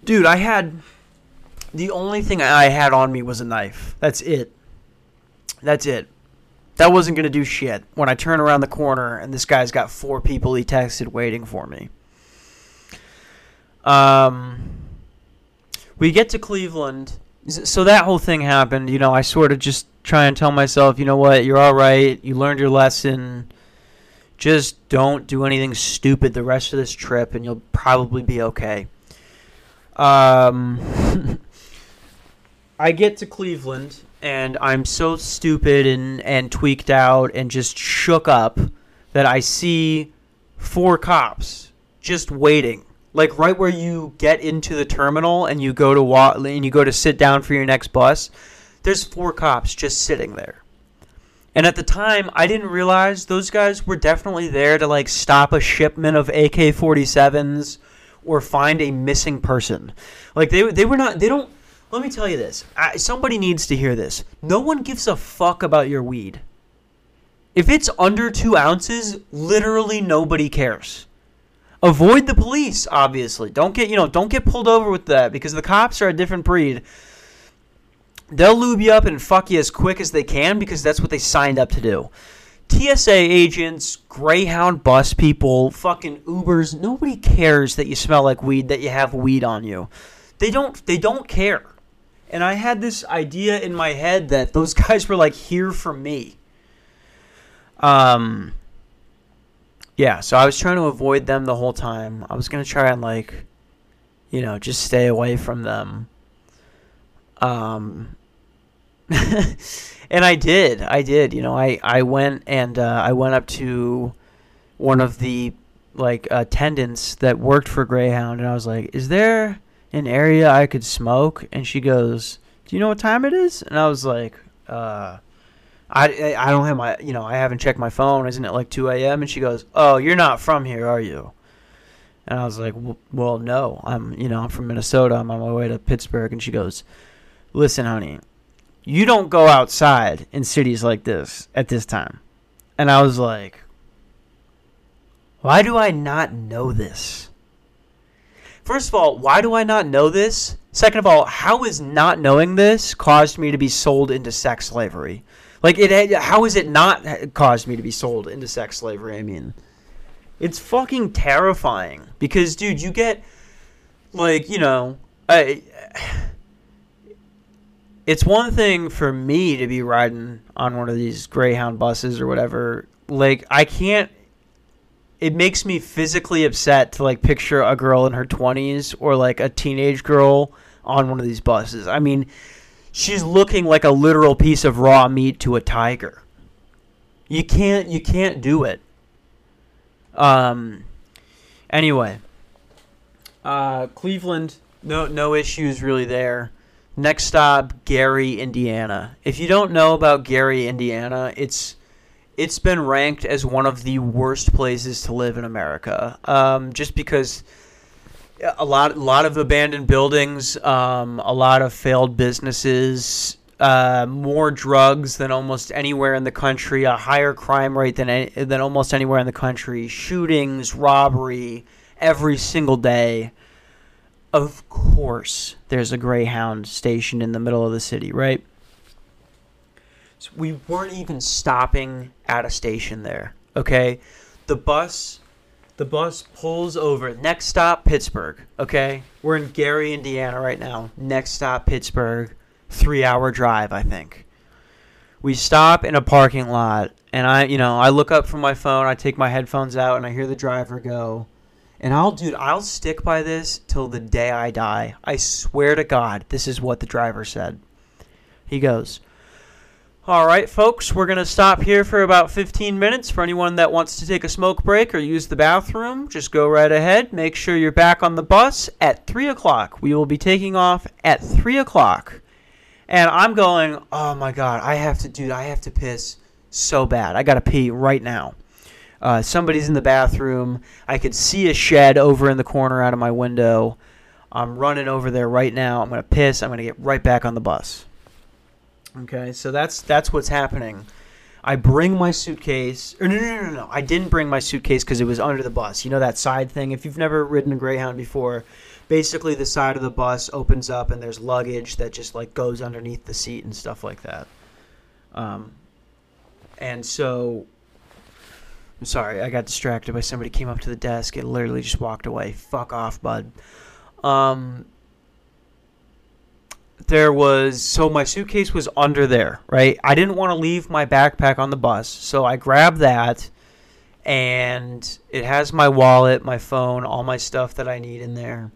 dude, I had the only thing I had on me was a knife. That's it. That's it that wasn't going to do shit when I turn around the corner and this guy's got four people he texted waiting for me. Um, we get to Cleveland. So that whole thing happened. You know, I sort of just try and tell myself, you know what, you're all right. You learned your lesson. Just don't do anything stupid the rest of this trip, and you'll probably be okay. um, [laughs] I get to Cleveland and I'm so stupid and, and tweaked out and just shook up that I see four cops just waiting. Like right where you get into the terminal and you go to walk and you go to sit down for your next bus, there's four cops just sitting there. And at the time, I didn't realize those guys were definitely there to like stop a shipment of AK-47s or find a missing person. Like they they were not they don't let me tell you this. I, somebody needs to hear this. No one gives a fuck about your weed. If it's under two ounces, literally nobody cares. Avoid the police, obviously. Don't get you know, don't get pulled over with that because the cops are a different breed. They'll lube you up and fuck you as quick as they can because that's what they signed up to do. TSA agents, Greyhound bus people, fucking Ubers, nobody cares that you smell like weed, that you have weed on you. They don't they don't care. And I had this idea in my head that those [laughs] guys were like here for me. Um yeah, so I was trying to avoid them the whole time. I was going to try and like you know, just stay away from them. Um [laughs] and I did. I did. You know, I I went and uh, I went up to one of the like attendants that worked for Greyhound, and I was like, "Is there an area I could smoke?" And she goes, "Do you know what time it is?" And I was like, "Uh." I, I don't have my you know I haven't checked my phone isn't it like 2 a.m. and she goes oh you're not from here are you and I was like well no I'm you know I'm from Minnesota I'm on my way to Pittsburgh and she goes listen honey you don't go outside in cities like this at this time. And I was like, why do I not know this? First of all, why do I not know this? Second of all, how is not knowing this caused me to be sold into sex slavery? Like it how is it not caused me to be sold into sex slavery? I mean, it's fucking terrifying because dude, you get like, you know, I it's one thing for me to be riding on one of these Greyhound buses or whatever. Like I can't. It makes me physically upset to like picture a girl in her twenties or like a teenage girl on one of these buses. I mean, she's looking like a literal piece of raw meat to a tiger. You can't. You can't do it. Um. Anyway. Uh, Cleveland. No, no issues really there. Next stop, Gary, Indiana. If you don't know about Gary, Indiana, it's it's been ranked as one of the worst places to live in America. Um, just because a lot, a lot of abandoned buildings, um, a lot of failed businesses, uh, more drugs than almost anywhere in the country, a higher crime rate than any, than almost anywhere in the country, shootings, robbery every single day of course there's a Greyhound station in the middle of the city, right? So we weren't even stopping at a station there. Okay? The bus the bus pulls over. Next stop Pittsburgh, okay? We're in Gary, Indiana right now. Next stop Pittsburgh. 3-hour drive, I think. We stop in a parking lot and I, you know, I look up from my phone, I take my headphones out and I hear the driver go and I'll, dude, I'll stick by this till the day I die. I swear to God, this is what the driver said. He goes, All right, folks, we're going to stop here for about 15 minutes. For anyone that wants to take a smoke break or use the bathroom, just go right ahead. Make sure you're back on the bus at 3 o'clock. We will be taking off at 3 o'clock. And I'm going, Oh my God, I have to, dude, I have to piss so bad. I got to pee right now. Uh, somebody's in the bathroom. I could see a shed over in the corner out of my window. I'm running over there right now. I'm gonna piss. I'm gonna get right back on the bus. Okay, so that's that's what's happening. I bring my suitcase. Or no, no, no, no. I didn't bring my suitcase because it was under the bus. You know that side thing. If you've never ridden a Greyhound before, basically the side of the bus opens up and there's luggage that just like goes underneath the seat and stuff like that. Um, and so I'm sorry, I got distracted by somebody came up to the desk and literally just walked away. Fuck off, bud. Um, there was so my suitcase was under there, right? I didn't want to leave my backpack on the bus, so I grabbed that and it has my wallet, my phone, all my stuff that I need in there.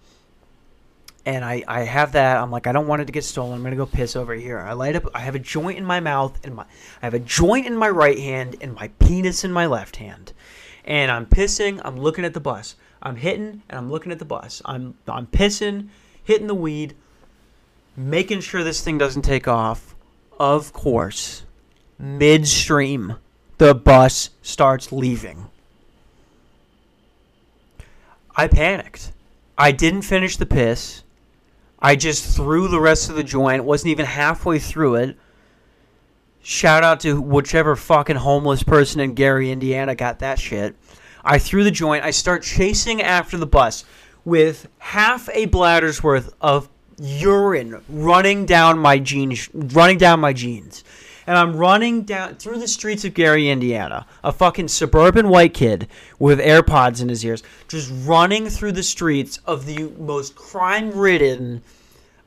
and I, I have that. I'm like, I don't want it to get stolen. I'm gonna go piss over here. I light up. I have a joint in my mouth, and my I have a joint in my right hand, and my penis in my left hand, and I'm pissing. I'm looking at the bus. I'm hitting, and I'm looking at the bus. I'm I'm pissing, hitting the weed, making sure this thing doesn't take off. Of course, midstream, the bus starts leaving. I panicked. I didn't finish the piss. I just threw the rest of the joint, wasn't even halfway through it. Shout out to whichever fucking homeless person in Gary, Indiana got that shit. I threw the joint. I start chasing after the bus with half a bladder's worth of urine running down my jeans, running down my jeans. And I'm running down through the streets of Gary, Indiana, a fucking suburban white kid with AirPods in his ears, just running through the streets of the most crime-ridden,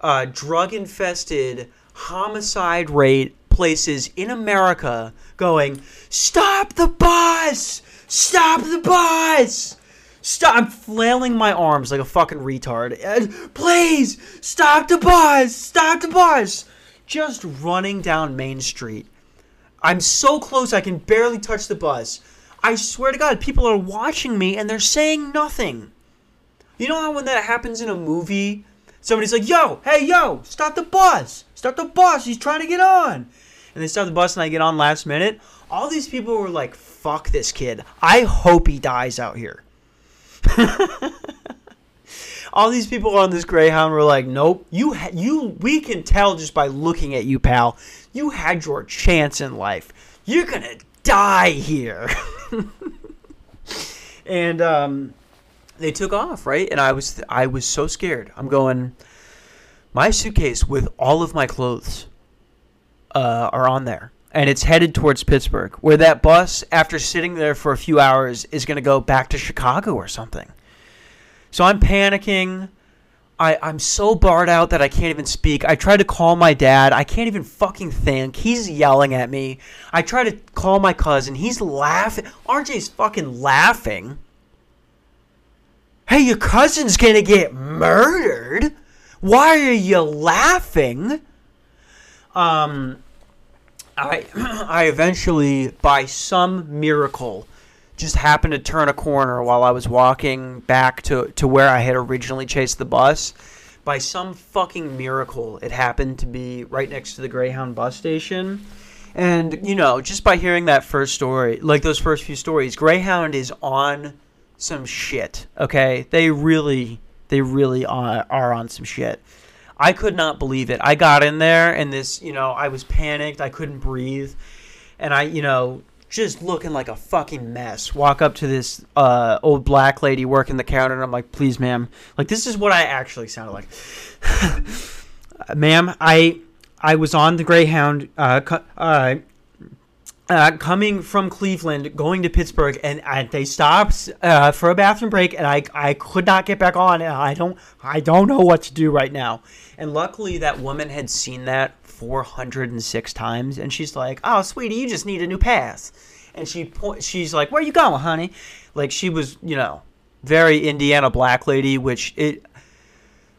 uh, drug-infested, homicide rate places in America, going, "Stop the bus! Stop the bus!" Stop! I'm flailing my arms like a fucking retard. Please stop the bus! Stop the bus! Just running down Main Street. I'm so close I can barely touch the bus. I swear to God, people are watching me and they're saying nothing. You know how when that happens in a movie, somebody's like, "Yo, hey, yo, stop the bus! Stop the bus! He's trying to get on!" And they stop the bus and I get on last minute. All these people were like, "Fuck this kid! I hope he dies out here." [laughs] All these people on this Greyhound were like, "Nope, you ha- you we can tell just by looking at you, pal. You had your chance in life. You're gonna die here." [laughs] and um, they took off, right? And I was I was so scared. I'm going. My suitcase with all of my clothes uh, are on there and it's headed towards Pittsburgh, where that bus, after sitting there for a few hours, is going to go back to Chicago or something. So I'm panicking. I, I'm so barred out that I can't even speak. I try to call my dad. I can't even fucking think. He's yelling at me. I try to call my cousin. He's laughing. RJ's fucking laughing. Hey, your cousin's gonna get murdered. Why are you laughing? Um, I [clears throat] I eventually, by some miracle, just happened to turn a corner while I was walking back to, to where I had originally chased the bus. By some fucking miracle, it happened to be right next to the Greyhound bus station. And, you know, just by hearing that first story, like those first few stories, Greyhound is on some shit, okay? They really, they really are, are on some shit. I could not believe it. I got in there and this, you know, I was panicked. I couldn't breathe. And I, you know, just looking like a fucking mess. Walk up to this uh, old black lady working the counter and I'm like, please, ma'am. Like, this is what I actually sounded like. [laughs] ma'am, I I was on the Greyhound uh, uh, uh, coming from Cleveland, going to Pittsburgh, and, and they stopped uh, for a bathroom break, and I, I could not get back on. And I don't I don't know what to do right now. And luckily, that woman had seen that 406 times, and she's like, "Oh, sweetie, you just need a new pass." And she po- she's like, "Where you going, honey?" Like she was, you know, very Indiana black lady. Which it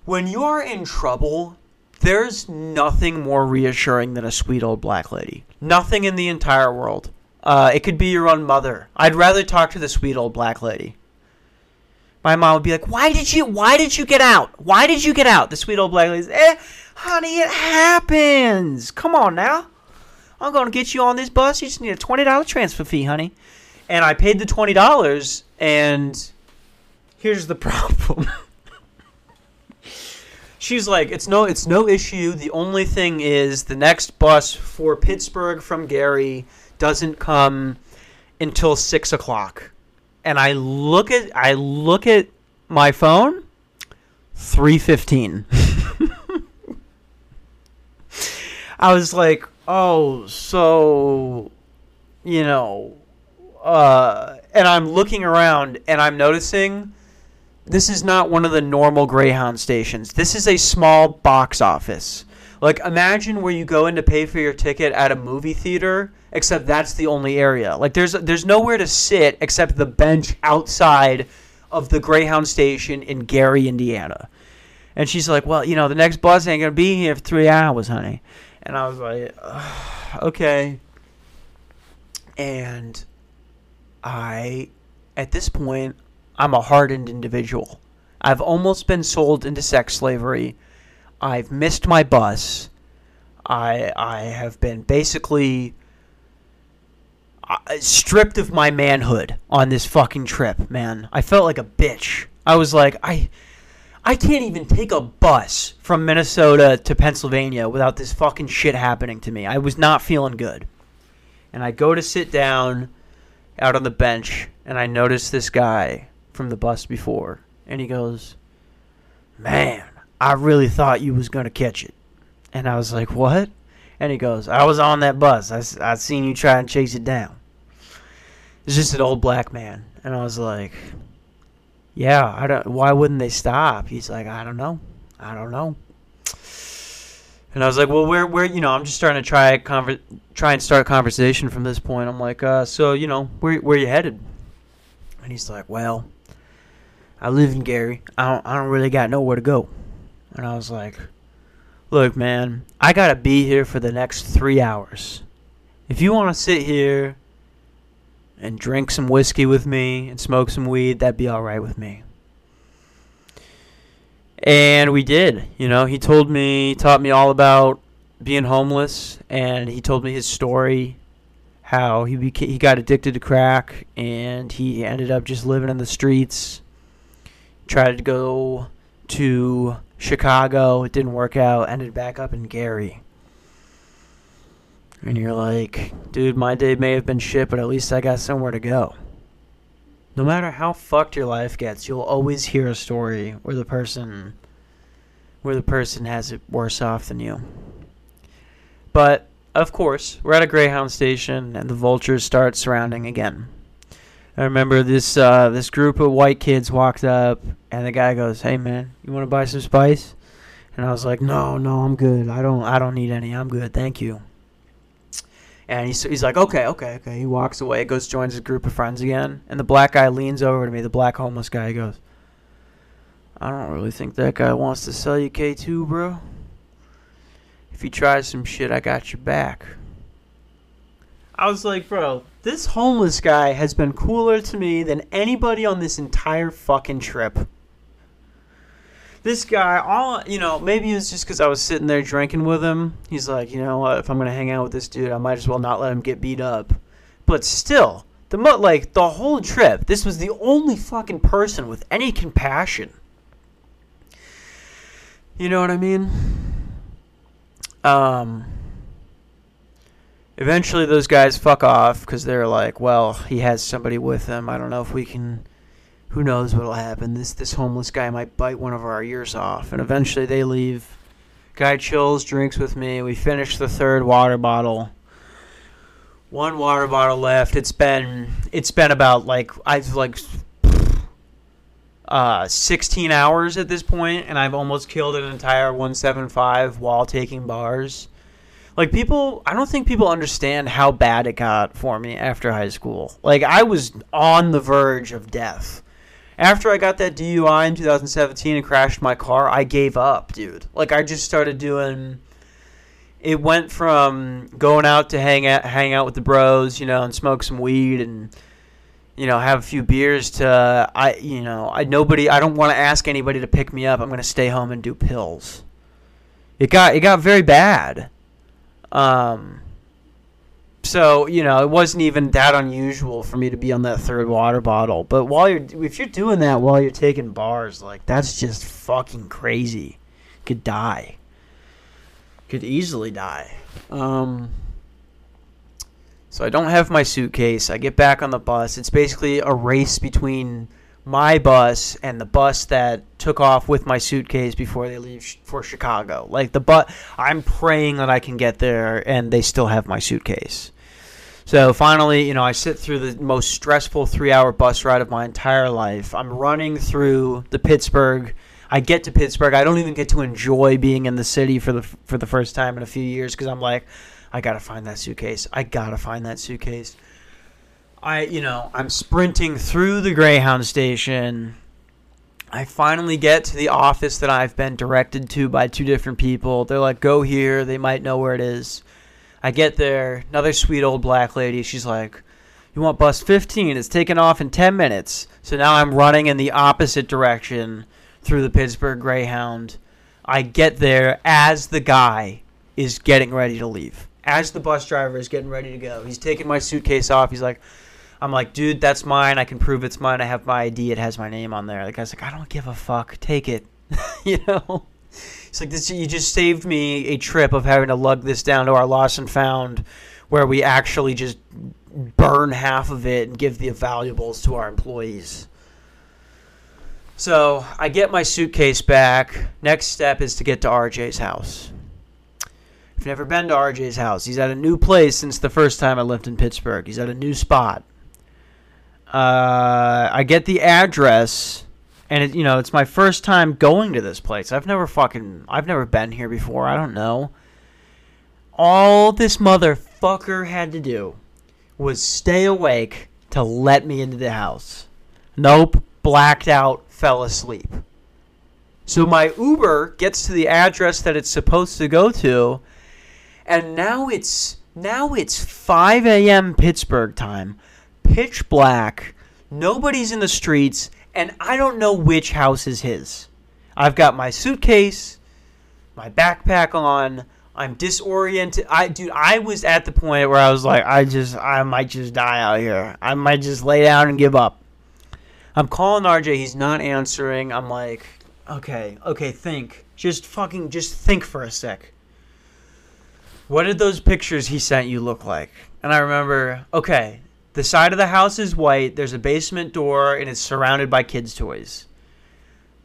when you're in trouble, there's nothing more reassuring than a sweet old black lady. Nothing in the entire world. Uh, it could be your own mother. I'd rather talk to the sweet old black lady. My mom would be like, "Why did you? Why did you get out? Why did you get out?" The sweet old black lady, "Eh, honey, it happens. Come on now. I'm gonna get you on this bus. You just need a twenty dollar transfer fee, honey." And I paid the twenty dollars, and here's the [laughs] problem. She's like, it's no, it's no issue. The only thing is the next bus for Pittsburgh from Gary doesn't come until six o'clock. And I look at, I look at my phone, three fifteen. [laughs] I was like, oh, so, you know, uh, and I'm looking around and I'm noticing this is not one of the normal Greyhound stations. This is a small box office. Like imagine where you go in to pay for your ticket at a movie theater, except that's the only area. Like there's there's nowhere to sit except the bench outside of the Greyhound station in Gary, Indiana. And she's like, well, you know, the next bus ain't gonna be here for three hours, honey. And I was like, okay. And I, at this point, I'm a hardened individual. I've almost been sold into sex slavery. I've missed my bus. I I have been basically uh, stripped of my manhood on this fucking trip, man. I felt like a bitch. I was like, I I can't even take a bus from Minnesota to Pennsylvania without this fucking shit happening to me. I was not feeling good. And I go to sit down out on the bench and I notice this guy from the bus before and he goes, "Man, I really thought you was to catch it." And I was like, "What?" And he goes, "I was on that bus. I I seen you try and chase it down." It's just an old black man, and I was like, "Yeah, I don't. Why wouldn't they stop?" He's like, "I don't know. I don't know." And I was like, "Well, where, where, you know, I'm just starting to try conver- try and start a conversation from this point." I'm like, uh, "So, you know, where, where you headed?" And he's like, "Well, I live in Gary. I don't, I don't really got nowhere to go." And I was like, "Look, man, I gotta be here for the next three hours. If you want to sit here and drink some whiskey with me and smoke some weed, that'd be all right with me." And we did. You know, he told me, taught me all about being homeless, and he told me his story, how he he got addicted to crack, and he ended up just living in the streets. Tried to go to Chicago, it didn't work out. Ended back up in Gary. And you're like, dude, my day may have been shit, but at least I got somewhere to go. No matter how fucked your life gets, you'll always hear a story where the person where the person has it worse off than you. But of course, we're at a Greyhound station and the vultures start surrounding again. I remember this uh, this group of white kids walked up and the guy goes, "Hey man, you want to buy some spice?" And I was like, "No, no, I'm good. I don't I don't need any. I'm good. Thank you." And he's, he's like, okay, okay, okay. He walks away, goes, joins his group of friends again. And the black guy leans over to me, the black homeless guy. He goes, I don't really think that guy wants to sell you K2, bro. If he tries some shit, I got your back. I was like, bro, this homeless guy has been cooler to me than anybody on this entire fucking trip this guy, all you know, maybe it was just because I was sitting there drinking with him. He's like, you know what? If I'm gonna hang out with this dude, I might as well not let him get beat up. But still, the like the whole trip, this was the only fucking person with any compassion. You know what I mean? Um. Eventually, those guys fuck off because they're like, well, he has somebody with him. I don't know if we can who knows what'll happen. This this homeless guy might bite one of our ears off, and eventually they leave. Guy chills, drinks with me. We finish the third water bottle. One water bottle left. It's been it's been about like I've like uh 16 hours at this point, and I've almost killed an entire 175 while taking bars. Like people, I don't think people understand how bad it got for me after high school. Like I was on the verge of death after I got that DUI in 2017 and crashed my car, I gave up, dude. Like I just started doing. It went from going out to hang out, hang out with the bros, you know, and smoke some weed and you know have a few beers to I, you know, I nobody. I don't want to ask anybody to pick me up. I'm gonna stay home and do pills. It got it got very bad. Um, so you know it wasn't even that unusual for me to be on that third water bottle. But while you're if you're doing that while you're taking bars like that's just fucking crazy. Could die. Could easily die. Um so i don't have my suitcase. I get back on the bus. It's basically a race between my bus and the bus that took off with my suitcase before they leave sh- for chicago like the but i'm praying that i can get there and they still have my suitcase so finally, you know, I sit through the most stressful three hour bus ride of my entire life. I'm running through the Pittsburgh. I get to Pittsburgh. I don't even get to enjoy being in the city for the for the first time in a few years because I'm like, I gotta find that suitcase. I gotta find that suitcase. I, you know, I'm sprinting through the Greyhound station, I finally get to the office that I've been directed to by two different people. They're like, go here. They might know where it is. I get there. Another sweet old black lady. She's like, you want bus 15? It's taking off in 10 minutes. So now I'm running in the opposite direction through the Pittsburgh Greyhound. I get there as the guy is getting ready to leave. As the bus driver is getting ready to go. He's taking my suitcase off. He's like, I'm like, dude, that's mine. I can prove it's mine. I have my ID. It has my name on there. The guy's like, I don't give a fuck. Take it. [laughs] you know? It's like this. You just saved me a trip of having to lug this down to our lost and found, where we actually just burn half of it and give the valuables to our employees. So I get my suitcase back. Next step is to get to RJ's house. I've never been to RJ's house. He's at a new place since the first time I lived in Pittsburgh. He's at a new spot. Uh, I get the address, and it, you know it's my first time going to this place. I've never fucking I've never been here before. I don't know. All this motherfucker had to do was stay awake to let me into the house. Nope, blacked out, fell asleep. So my Uber gets to the address that it's supposed to go to, and now it's now it's 5 a.m. Pittsburgh time pitch black. Nobody's in the streets, and I don't know which house is his. I've got my suitcase, my backpack on. I'm disoriented. I dude, I was at the point where I was like, I just I might just die out here. I might just lay down and give up. I'm calling RJ, he's not answering. I'm like, okay, okay, think. Just fucking just think for a sec. What did those pictures he sent you look like? And I remember, okay, the side of the house is white. There's a basement door, and it's surrounded by kids' toys.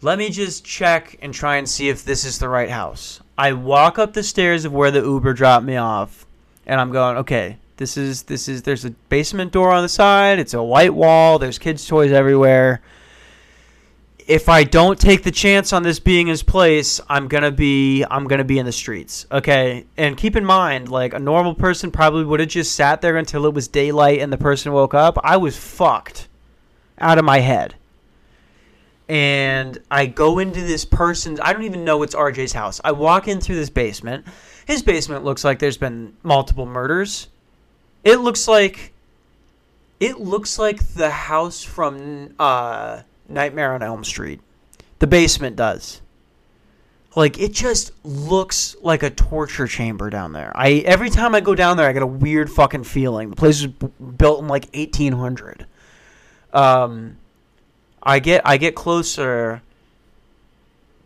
Let me just check and try and see if this is the right house. I walk up the stairs of where the Uber dropped me off, and I'm going, okay, this is this is there's a basement door on the side. It's a white wall. There's kids' toys everywhere if I don't take the chance on this being his place, I'm gonna be I'm gonna be in the streets. Okay, and keep in mind, like a normal person probably would have just sat there until it was daylight and the person woke up. I was fucked out of my head, and I go into this person's. I don't even know it's RJ's house. I walk in through this basement. His basement looks like there's been multiple murders. It looks like. It looks like the house from. uh Nightmare on Elm Street. The basement does. Like it just looks like a torture chamber down there. I every time I go down there, I get a weird fucking feeling. The place was b- built in like 1800. Um, I get I get closer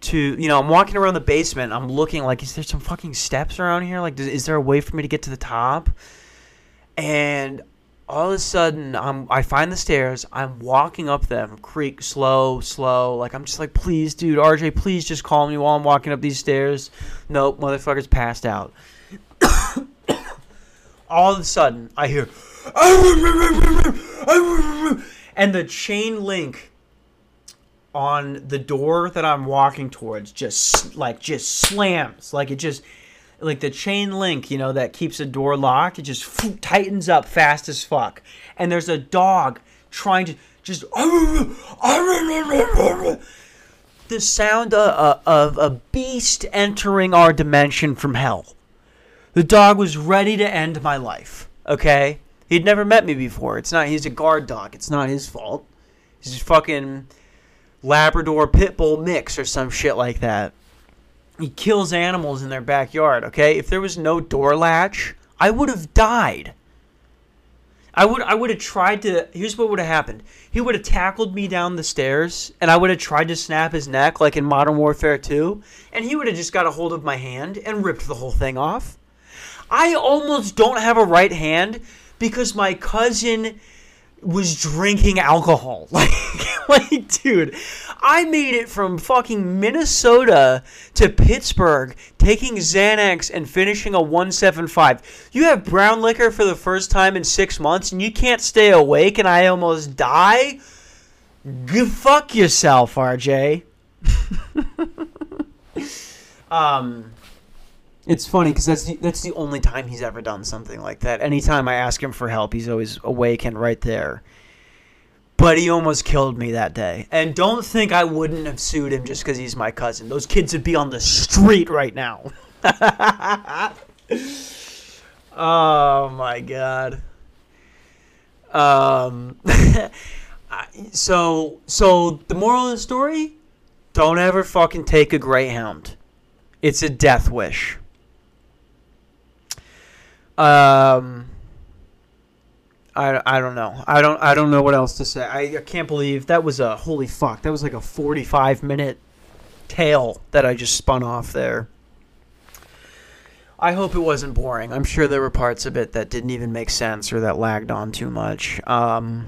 to you know I'm walking around the basement. I'm looking like is there some fucking steps around here? Like is there a way for me to get to the top? And all of a sudden I'm I find the stairs, I'm walking up them, creak slow, slow, like I'm just like, please, dude, RJ, please just call me while I'm walking up these stairs. Nope, motherfucker's passed out. [coughs] all of a sudden I hear [coughs] and the chain link on the door that I'm walking towards just like just slams. Like it just like the chain link, you know, that keeps a door locked, it just tightens up fast as fuck. And there's a dog trying to just the sound of, of a beast entering our dimension from hell. The dog was ready to end my life. Okay, he'd never met me before. It's not. He's a guard dog. It's not his fault. He's a fucking Labrador pit bull mix or some shit like that he kills animals in their backyard, okay? If there was no door latch, I would have died. I would I would have tried to here's what would have happened. He would have tackled me down the stairs and I would have tried to snap his neck like in Modern Warfare 2 and he would have just got a hold of my hand and ripped the whole thing off. I almost don't have a right hand because my cousin was drinking alcohol. [laughs] Like, like, dude, I made it from fucking Minnesota to Pittsburgh, taking Xanax and finishing a 175. You have brown liquor for the first time in six months, and you can't stay awake, and I almost die. Go fuck yourself, RJ. [laughs] um. It's funny because that's the, that's the only time he's ever done something like that. Anytime I ask him for help, he's always awake and right there. but he almost killed me that day. And don't think I wouldn't have sued him just because he's my cousin. Those kids would be on the street right now. [laughs] oh my god. Um. [laughs] so so the moral of the story: don't ever fucking take a greyhound. It's a death wish. Um. I, I don't know. I don't I don't know what else to say. I, I can't believe that was a holy fuck. That was like a 45 minute tale that I just spun off there. I hope it wasn't boring. I'm sure there were parts of it that didn't even make sense or that lagged on too much. Um,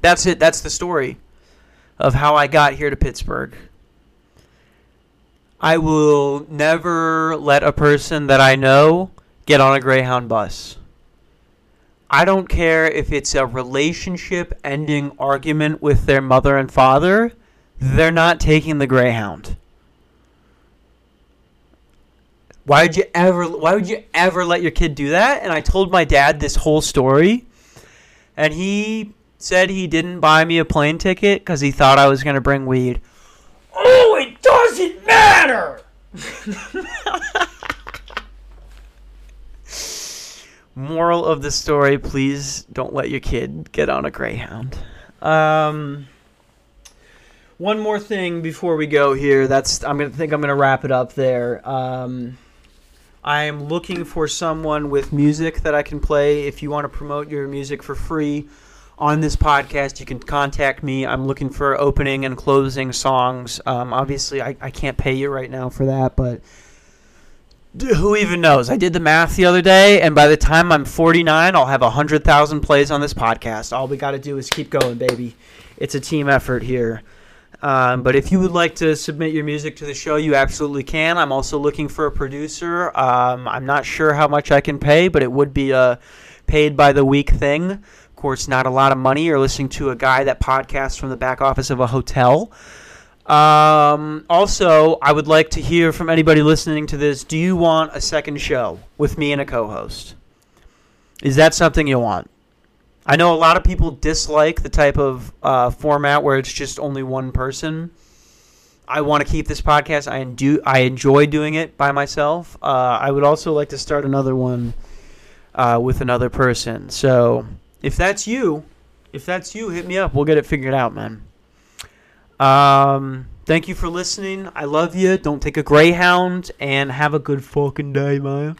that's it. That's the story of how I got here to Pittsburgh. I will never let a person that I know get on a Greyhound bus. I don't care if it's a relationship ending argument with their mother and father, they're not taking the Greyhound. Why would you ever why would you ever let your kid do that? And I told my dad this whole story and he said he didn't buy me a plane ticket cuz he thought I was going to bring weed. Oh, it doesn't matter. [laughs] Moral of the story: Please don't let your kid get on a Greyhound. Um, one more thing before we go here. That's I'm gonna think I'm gonna wrap it up there. Um, I am looking for someone with music that I can play. If you want to promote your music for free on this podcast, you can contact me. I'm looking for opening and closing songs. Um, obviously, I, I can't pay you right now for that, but who even knows? I did the math the other day, and by the time I'm 49, I'll have 100,000 plays on this podcast. All we got to do is keep going, baby. It's a team effort here. Um, but if you would like to submit your music to the show, you absolutely can. I'm also looking for a producer. Um, I'm not sure how much I can pay, but it would be a paid by the week thing. Of course, not a lot of money. You're listening to a guy that podcasts from the back office of a hotel. Um, also, I would like to hear from anybody listening to this. Do you want a second show with me and a co host? Is that something you want? I know a lot of people dislike the type of uh, format where it's just only one person. I want to keep this podcast. I do. I enjoy doing it by myself. Uh, I would also like to start another one uh, with another person. So if that's you, if that's you, hit me up. We'll get it figured out, man. Um, thank you for listening. I love you. Don't take a Greyhound and have a good fucking day, man.